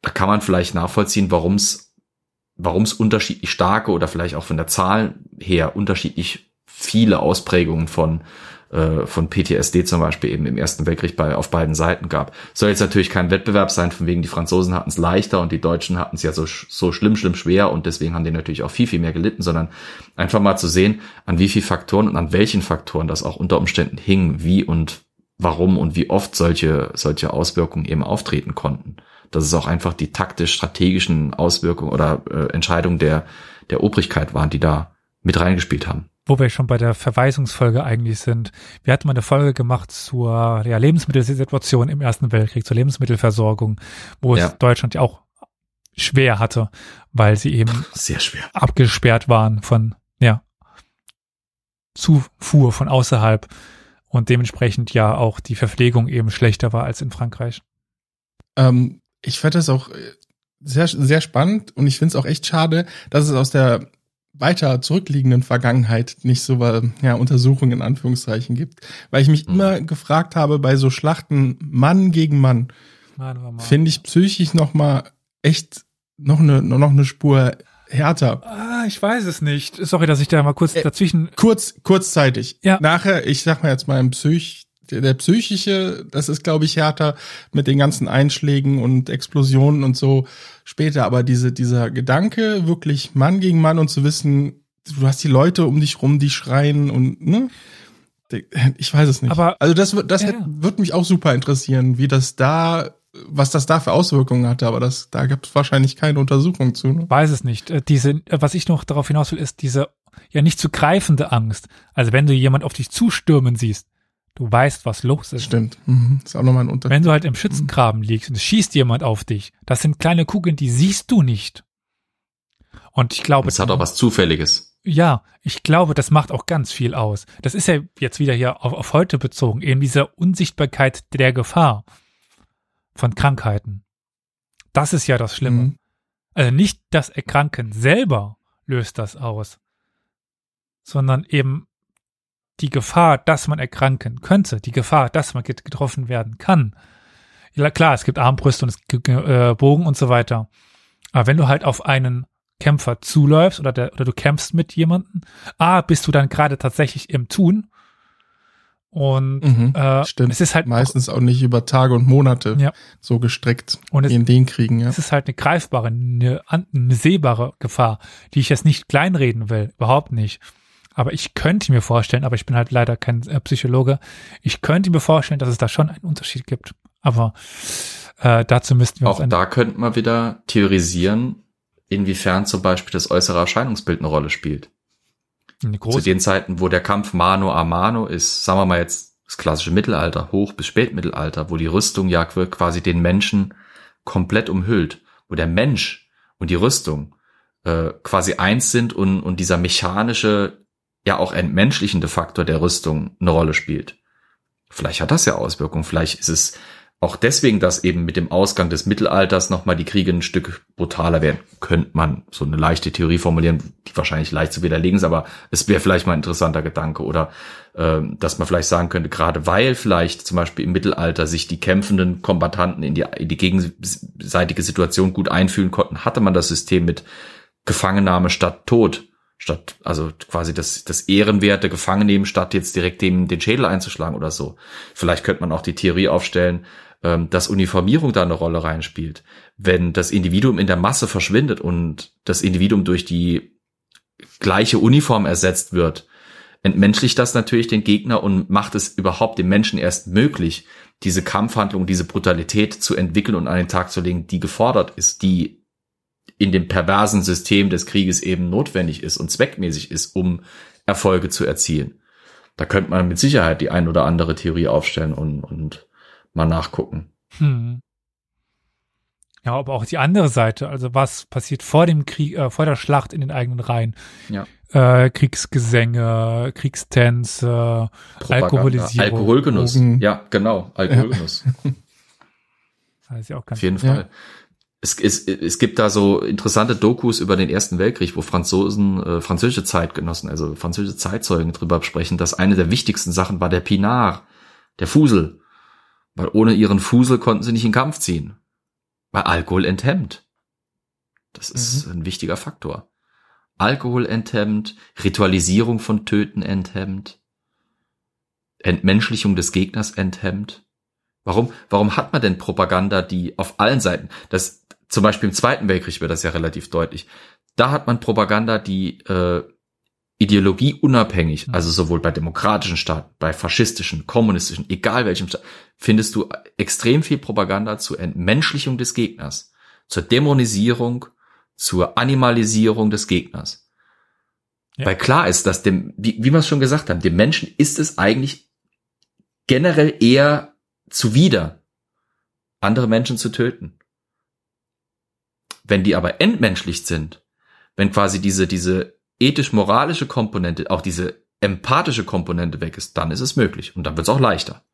da kann man vielleicht nachvollziehen, warum es warum es unterschiedlich starke oder vielleicht auch von der Zahl her unterschiedlich viele Ausprägungen von äh, von PTSD zum Beispiel eben im Ersten Weltkrieg bei, auf beiden Seiten gab. Soll jetzt natürlich kein Wettbewerb sein, von wegen die Franzosen hatten es leichter und die Deutschen hatten es ja so, so schlimm, schlimm schwer und deswegen haben die natürlich auch viel, viel mehr gelitten, sondern einfach mal zu sehen, an wie viel Faktoren und an welchen Faktoren das auch unter Umständen hing, wie und warum und wie oft solche, solche Auswirkungen eben auftreten konnten. Dass es auch einfach die taktisch-strategischen Auswirkungen oder äh, Entscheidungen der, der Obrigkeit waren, die da mit reingespielt haben. Wo wir schon bei der Verweisungsfolge eigentlich sind. Wir hatten mal eine Folge gemacht zur ja, Lebensmittelsituation im Ersten Weltkrieg, zur Lebensmittelversorgung, wo ja. es Deutschland ja auch schwer hatte, weil sie eben (laughs) sehr schwer abgesperrt waren von ja Zufuhr von außerhalb und dementsprechend ja auch die Verpflegung eben schlechter war als in Frankreich. Ähm, ich fand das auch äh, sehr, sehr spannend und ich finde es auch echt schade, dass es aus der weiter zurückliegenden Vergangenheit nicht so ja, Untersuchungen in Anführungszeichen gibt. Weil ich mich mhm. immer gefragt habe, bei so Schlachten Mann gegen Mann, Mann, finde ich psychisch noch mal echt noch eine, noch eine Spur härter. Ah, ich weiß es nicht. Sorry, dass ich da mal kurz äh, dazwischen. Kurz, kurzzeitig. Ja. Nachher, ich sag mal jetzt mal im Psych, der psychische, das ist, glaube ich, härter mit den ganzen Einschlägen und Explosionen und so später. Aber diese, dieser Gedanke, wirklich Mann gegen Mann und zu wissen, du hast die Leute um dich rum, die schreien und, ne? Ich weiß es nicht. Aber, also das, das ja. wird mich auch super interessieren, wie das da was das da für Auswirkungen hatte, aber das, da gibt es wahrscheinlich keine Untersuchung zu. Ne? Weiß es nicht. Äh, diese, äh, was ich noch darauf hinaus will, ist diese ja nicht zu greifende Angst. Also wenn du jemand auf dich zustürmen siehst, du weißt, was los ist. Stimmt. Mhm. Ist auch nochmal ein Unterschied. Wenn du halt im Schützengraben mhm. liegst und es schießt jemand auf dich, das sind kleine Kugeln, die siehst du nicht. Und ich glaube. Es hat auch was Zufälliges. Ja, ich glaube, das macht auch ganz viel aus. Das ist ja jetzt wieder hier auf, auf heute bezogen, eben diese Unsichtbarkeit der Gefahr von Krankheiten. Das ist ja das Schlimme. Mhm. Also nicht das Erkranken selber löst das aus, sondern eben die Gefahr, dass man erkranken könnte, die Gefahr, dass man getroffen werden kann. Ja, klar, es gibt Armbrüste und es gibt äh, Bogen und so weiter. Aber wenn du halt auf einen Kämpfer zuläufst oder, der, oder du kämpfst mit jemandem, A, bist du dann gerade tatsächlich im Tun und mhm, äh, stimmt. es ist halt meistens auch, auch, nicht über Tage und Monate ja. so gestreckt und es, in den Kriegen. Ja. Es ist halt eine greifbare, eine, eine sehbare Gefahr, die ich jetzt nicht kleinreden will, überhaupt nicht. Aber ich könnte mir vorstellen, aber ich bin halt leider kein äh, Psychologe, ich könnte mir vorstellen, dass es da schon einen Unterschied gibt. Aber äh, dazu müssten wir auch da könnten wir wieder theorisieren, inwiefern zum Beispiel das äußere Erscheinungsbild eine Rolle spielt. Zu den Zeiten, wo der Kampf Mano a Mano ist, sagen wir mal jetzt das klassische Mittelalter, Hoch- bis Spätmittelalter, wo die Rüstung ja quasi den Menschen komplett umhüllt, wo der Mensch und die Rüstung äh, quasi eins sind und, und dieser mechanische, ja auch entmenschlichende Faktor der Rüstung eine Rolle spielt. Vielleicht hat das ja Auswirkungen, vielleicht ist es auch deswegen, dass eben mit dem Ausgang des Mittelalters nochmal die Kriege ein Stück brutaler werden, könnte man so eine leichte Theorie formulieren, die wahrscheinlich leicht zu widerlegen ist, aber es wäre vielleicht mal ein interessanter Gedanke oder äh, dass man vielleicht sagen könnte, gerade weil vielleicht zum Beispiel im Mittelalter sich die kämpfenden Kombattanten in die, in die gegenseitige Situation gut einfühlen konnten, hatte man das System mit Gefangennahme statt Tod statt also quasi das das ehrenwerte Gefangennehmen statt jetzt direkt dem den Schädel einzuschlagen oder so. Vielleicht könnte man auch die Theorie aufstellen, ähm, dass Uniformierung da eine Rolle reinspielt. Wenn das Individuum in der Masse verschwindet und das Individuum durch die gleiche Uniform ersetzt wird, entmenschlicht das natürlich den Gegner und macht es überhaupt dem Menschen erst möglich, diese Kampfhandlung, diese Brutalität zu entwickeln und an den Tag zu legen, die gefordert ist, die in dem perversen System des Krieges eben notwendig ist und zweckmäßig ist, um Erfolge zu erzielen. Da könnte man mit Sicherheit die ein oder andere Theorie aufstellen und, und mal nachgucken. Hm. Ja, aber auch die andere Seite, also was passiert vor dem Krieg, äh, vor der Schlacht in den eigenen Reihen? Ja. Äh, Kriegsgesänge, Kriegstänze, Alkoholisierung. Alkoholgenuss. Drogen. Ja, genau, Alkoholgenuss. Ja. (laughs) das ist ja auch ganz Auf jeden Fall. Ja. Es, es, es gibt da so interessante Dokus über den Ersten Weltkrieg, wo Franzosen, äh, französische Zeitgenossen, also französische Zeitzeugen drüber sprechen, dass eine der wichtigsten Sachen war der Pinard, der Fusel. Weil ohne ihren Fusel konnten sie nicht in Kampf ziehen. Weil Alkohol enthemmt. Das ist mhm. ein wichtiger Faktor. Alkohol enthemmt, Ritualisierung von Töten enthemmt. Entmenschlichung des Gegners enthemmt. Warum, warum hat man denn Propaganda, die auf allen Seiten, das, zum Beispiel im Zweiten Weltkrieg wird das ja relativ deutlich. Da hat man Propaganda, die äh, Ideologie unabhängig, mhm. also sowohl bei demokratischen Staaten, bei faschistischen, kommunistischen, egal welchem Staat, findest du extrem viel Propaganda zur Entmenschlichung des Gegners, zur Dämonisierung, zur Animalisierung des Gegners. Ja. Weil klar ist, dass dem, wie, wie wir es schon gesagt haben, dem Menschen ist es eigentlich generell eher zuwider, andere Menschen zu töten. Wenn die aber entmenschlicht sind, wenn quasi diese, diese ethisch-moralische Komponente, auch diese empathische Komponente weg ist, dann ist es möglich und dann wird es auch leichter.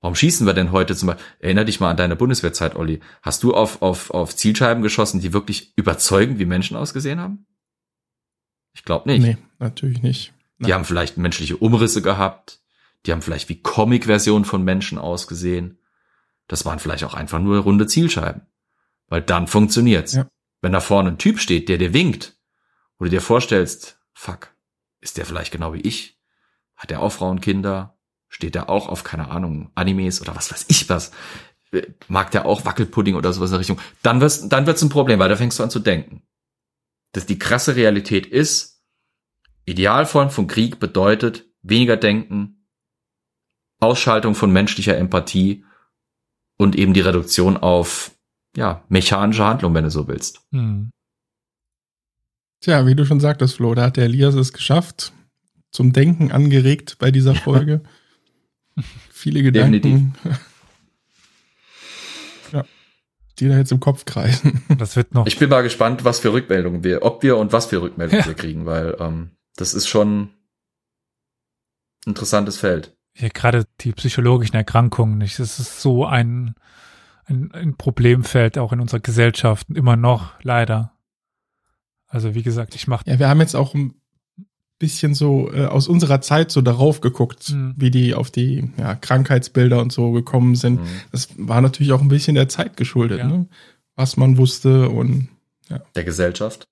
Warum schießen wir denn heute zum Beispiel? Erinner dich mal an deine Bundeswehrzeit, Olli. Hast du auf, auf, auf Zielscheiben geschossen, die wirklich überzeugend wie Menschen ausgesehen haben? Ich glaube nicht. Nee, natürlich nicht. Nein. Die haben vielleicht menschliche Umrisse gehabt. Die haben vielleicht wie Comic-Versionen von Menschen ausgesehen. Das waren vielleicht auch einfach nur runde Zielscheiben. Weil dann funktioniert's. Ja. Wenn da vorne ein Typ steht, der dir winkt, wo du dir vorstellst, fuck, ist der vielleicht genau wie ich? Hat er auch Frauen, Kinder? Steht der auch auf, keine Ahnung, Animes oder was weiß ich was? Mag der auch Wackelpudding oder sowas in der Richtung? Dann wird's, dann wird's ein Problem, weil da fängst du an zu denken. Dass die krasse Realität ist, Idealform von Krieg bedeutet weniger denken, Ausschaltung von menschlicher Empathie und eben die Reduktion auf ja, mechanische Handlung, wenn du so willst. Hm. Tja, wie du schon sagtest, Flo, da hat der Elias es geschafft, zum Denken angeregt bei dieser Folge. (laughs) Viele Gedanken. (laughs) ja, die da jetzt im Kopf kreisen. (laughs) Das wird noch. Ich bin mal gespannt, was für Rückmeldungen wir, ob wir und was für Rückmeldungen ja. wir kriegen, weil ähm, das ist schon ein interessantes Feld. Ja, gerade die psychologischen Erkrankungen, nicht? Das ist so ein ein, ein Problemfeld auch in unserer Gesellschaft, immer noch, leider. Also wie gesagt, ich mache. Ja, wir haben jetzt auch ein bisschen so äh, aus unserer Zeit so darauf geguckt, mhm. wie die auf die ja, Krankheitsbilder und so gekommen sind. Mhm. Das war natürlich auch ein bisschen der Zeit geschuldet, ja. ne? was man wusste und ja. der Gesellschaft.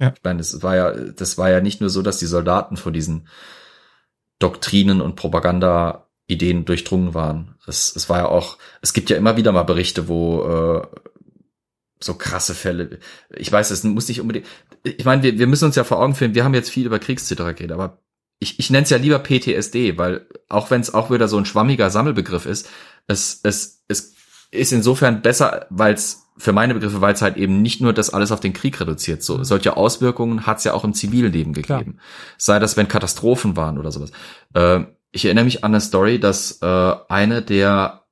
Ja. Ich meine, das war ja, das war ja nicht nur so, dass die Soldaten vor diesen Doktrinen und Propaganda Ideen durchdrungen waren. Es, es war ja auch, es gibt ja immer wieder mal Berichte, wo äh, so krasse Fälle. Ich weiß, es muss nicht unbedingt. Ich meine, wir, wir müssen uns ja vor Augen führen, wir haben jetzt viel über Kriegszitterer geredet, aber ich, ich nenne es ja lieber PTSD, weil auch wenn es auch wieder so ein schwammiger Sammelbegriff ist, es, es, es ist insofern besser, weil es für meine Begriffe, weil es halt eben nicht nur das alles auf den Krieg reduziert. So mhm. solche Auswirkungen hat es ja auch im Zivilleben gegeben. Klar. Sei das, wenn Katastrophen waren oder sowas. Äh, ich erinnere mich an eine Story, dass äh, eine der,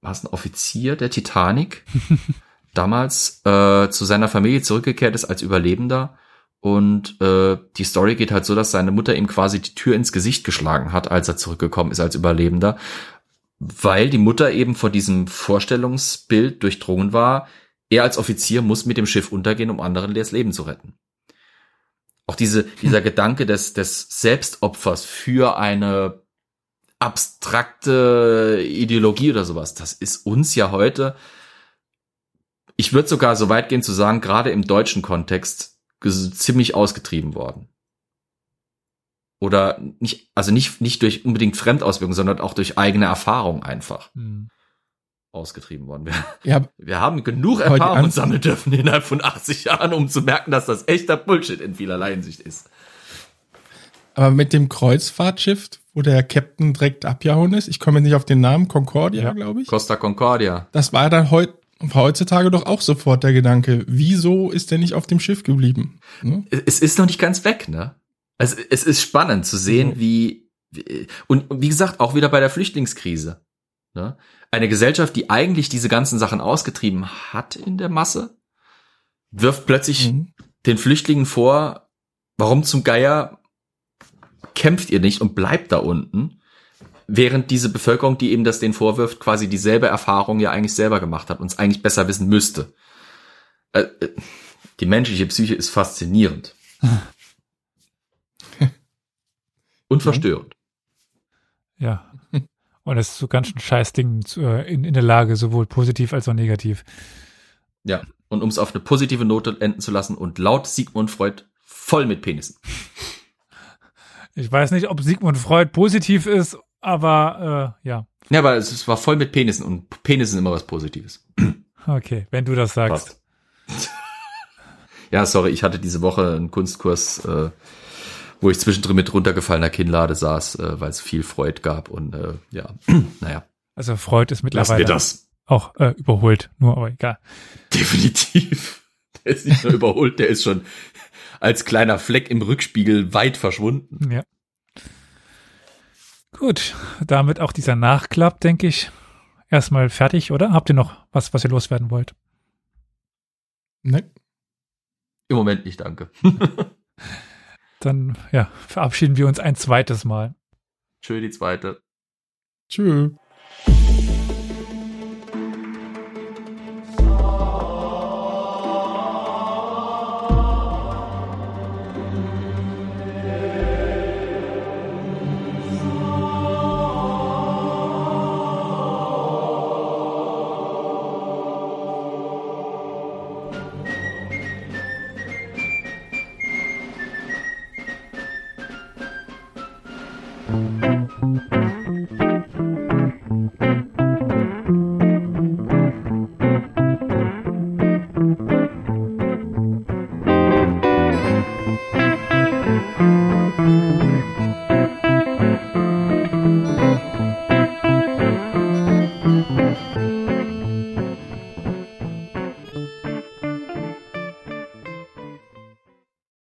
war es ein Offizier der Titanic, (laughs) damals äh, zu seiner Familie zurückgekehrt ist als Überlebender. Und äh, die Story geht halt so, dass seine Mutter ihm quasi die Tür ins Gesicht geschlagen hat, als er zurückgekommen ist als Überlebender, weil die Mutter eben vor diesem Vorstellungsbild durchdrungen war, er als Offizier muss mit dem Schiff untergehen, um anderen das Leben zu retten. Auch diese, dieser hm. Gedanke des, des Selbstopfers für eine abstrakte Ideologie oder sowas, das ist uns ja heute, ich würde sogar so weit gehen zu sagen, gerade im deutschen Kontext ziemlich ausgetrieben worden. Oder nicht, also nicht, nicht durch unbedingt Fremdauswirkungen, sondern auch durch eigene Erfahrung einfach. Mhm ausgetrieben worden. Wir, ja, wir haben genug Erfahrung sammeln dürfen innerhalb von 80 Jahren, um zu merken, dass das echter Bullshit in vielerlei Hinsicht ist. Aber mit dem Kreuzfahrtschiff, wo der Captain direkt abgehauen ist, ich komme nicht auf den Namen, Concordia, ja. glaube ich. Costa Concordia. Das war dann heut, heutzutage doch auch sofort der Gedanke, wieso ist der nicht auf dem Schiff geblieben? Ne? Es ist noch nicht ganz weg, ne? Also es ist spannend zu sehen, mhm. wie, wie und wie gesagt, auch wieder bei der Flüchtlingskrise. Ne? Eine Gesellschaft, die eigentlich diese ganzen Sachen ausgetrieben hat in der Masse, wirft plötzlich mhm. den Flüchtlingen vor, warum zum Geier kämpft ihr nicht und bleibt da unten, während diese Bevölkerung, die eben das den vorwirft, quasi dieselbe Erfahrung ja eigentlich selber gemacht hat und es eigentlich besser wissen müsste. Äh, äh, die menschliche Psyche ist faszinierend. (laughs) und verstörend. Ja. Und es ist so ganz schön scheiß Ding äh, in, in der Lage, sowohl positiv als auch negativ. Ja, und um es auf eine positive Note enden zu lassen und laut Sigmund Freud voll mit Penissen. (laughs) Ich weiß nicht, ob Sigmund Freud positiv ist, aber äh, ja. Ja, aber es war voll mit Penissen und Penis sind immer was Positives. (clears throat) Okay, wenn du das sagst. (laughs) ja, sorry, ich hatte diese Woche einen Kunstkurs, äh, wo ich zwischendrin mit runtergefallener Kinnlade saß, äh, weil es viel Freud gab und äh, ja, (clears throat) naja. Also Freud ist mittlerweile auch äh, überholt, nur aber egal. Definitiv. (laughs) Der ist nicht nur überholt, der ist schon als kleiner Fleck im Rückspiegel weit verschwunden. Ja. Gut, damit auch dieser Nachklapp, denke ich, erstmal fertig, oder? Habt ihr noch was, was ihr loswerden wollt? Nein. Im Moment nicht, danke. (laughs) Dann, ja, verabschieden wir uns ein zweites Mal. Tschö, die zweite. Tschüss.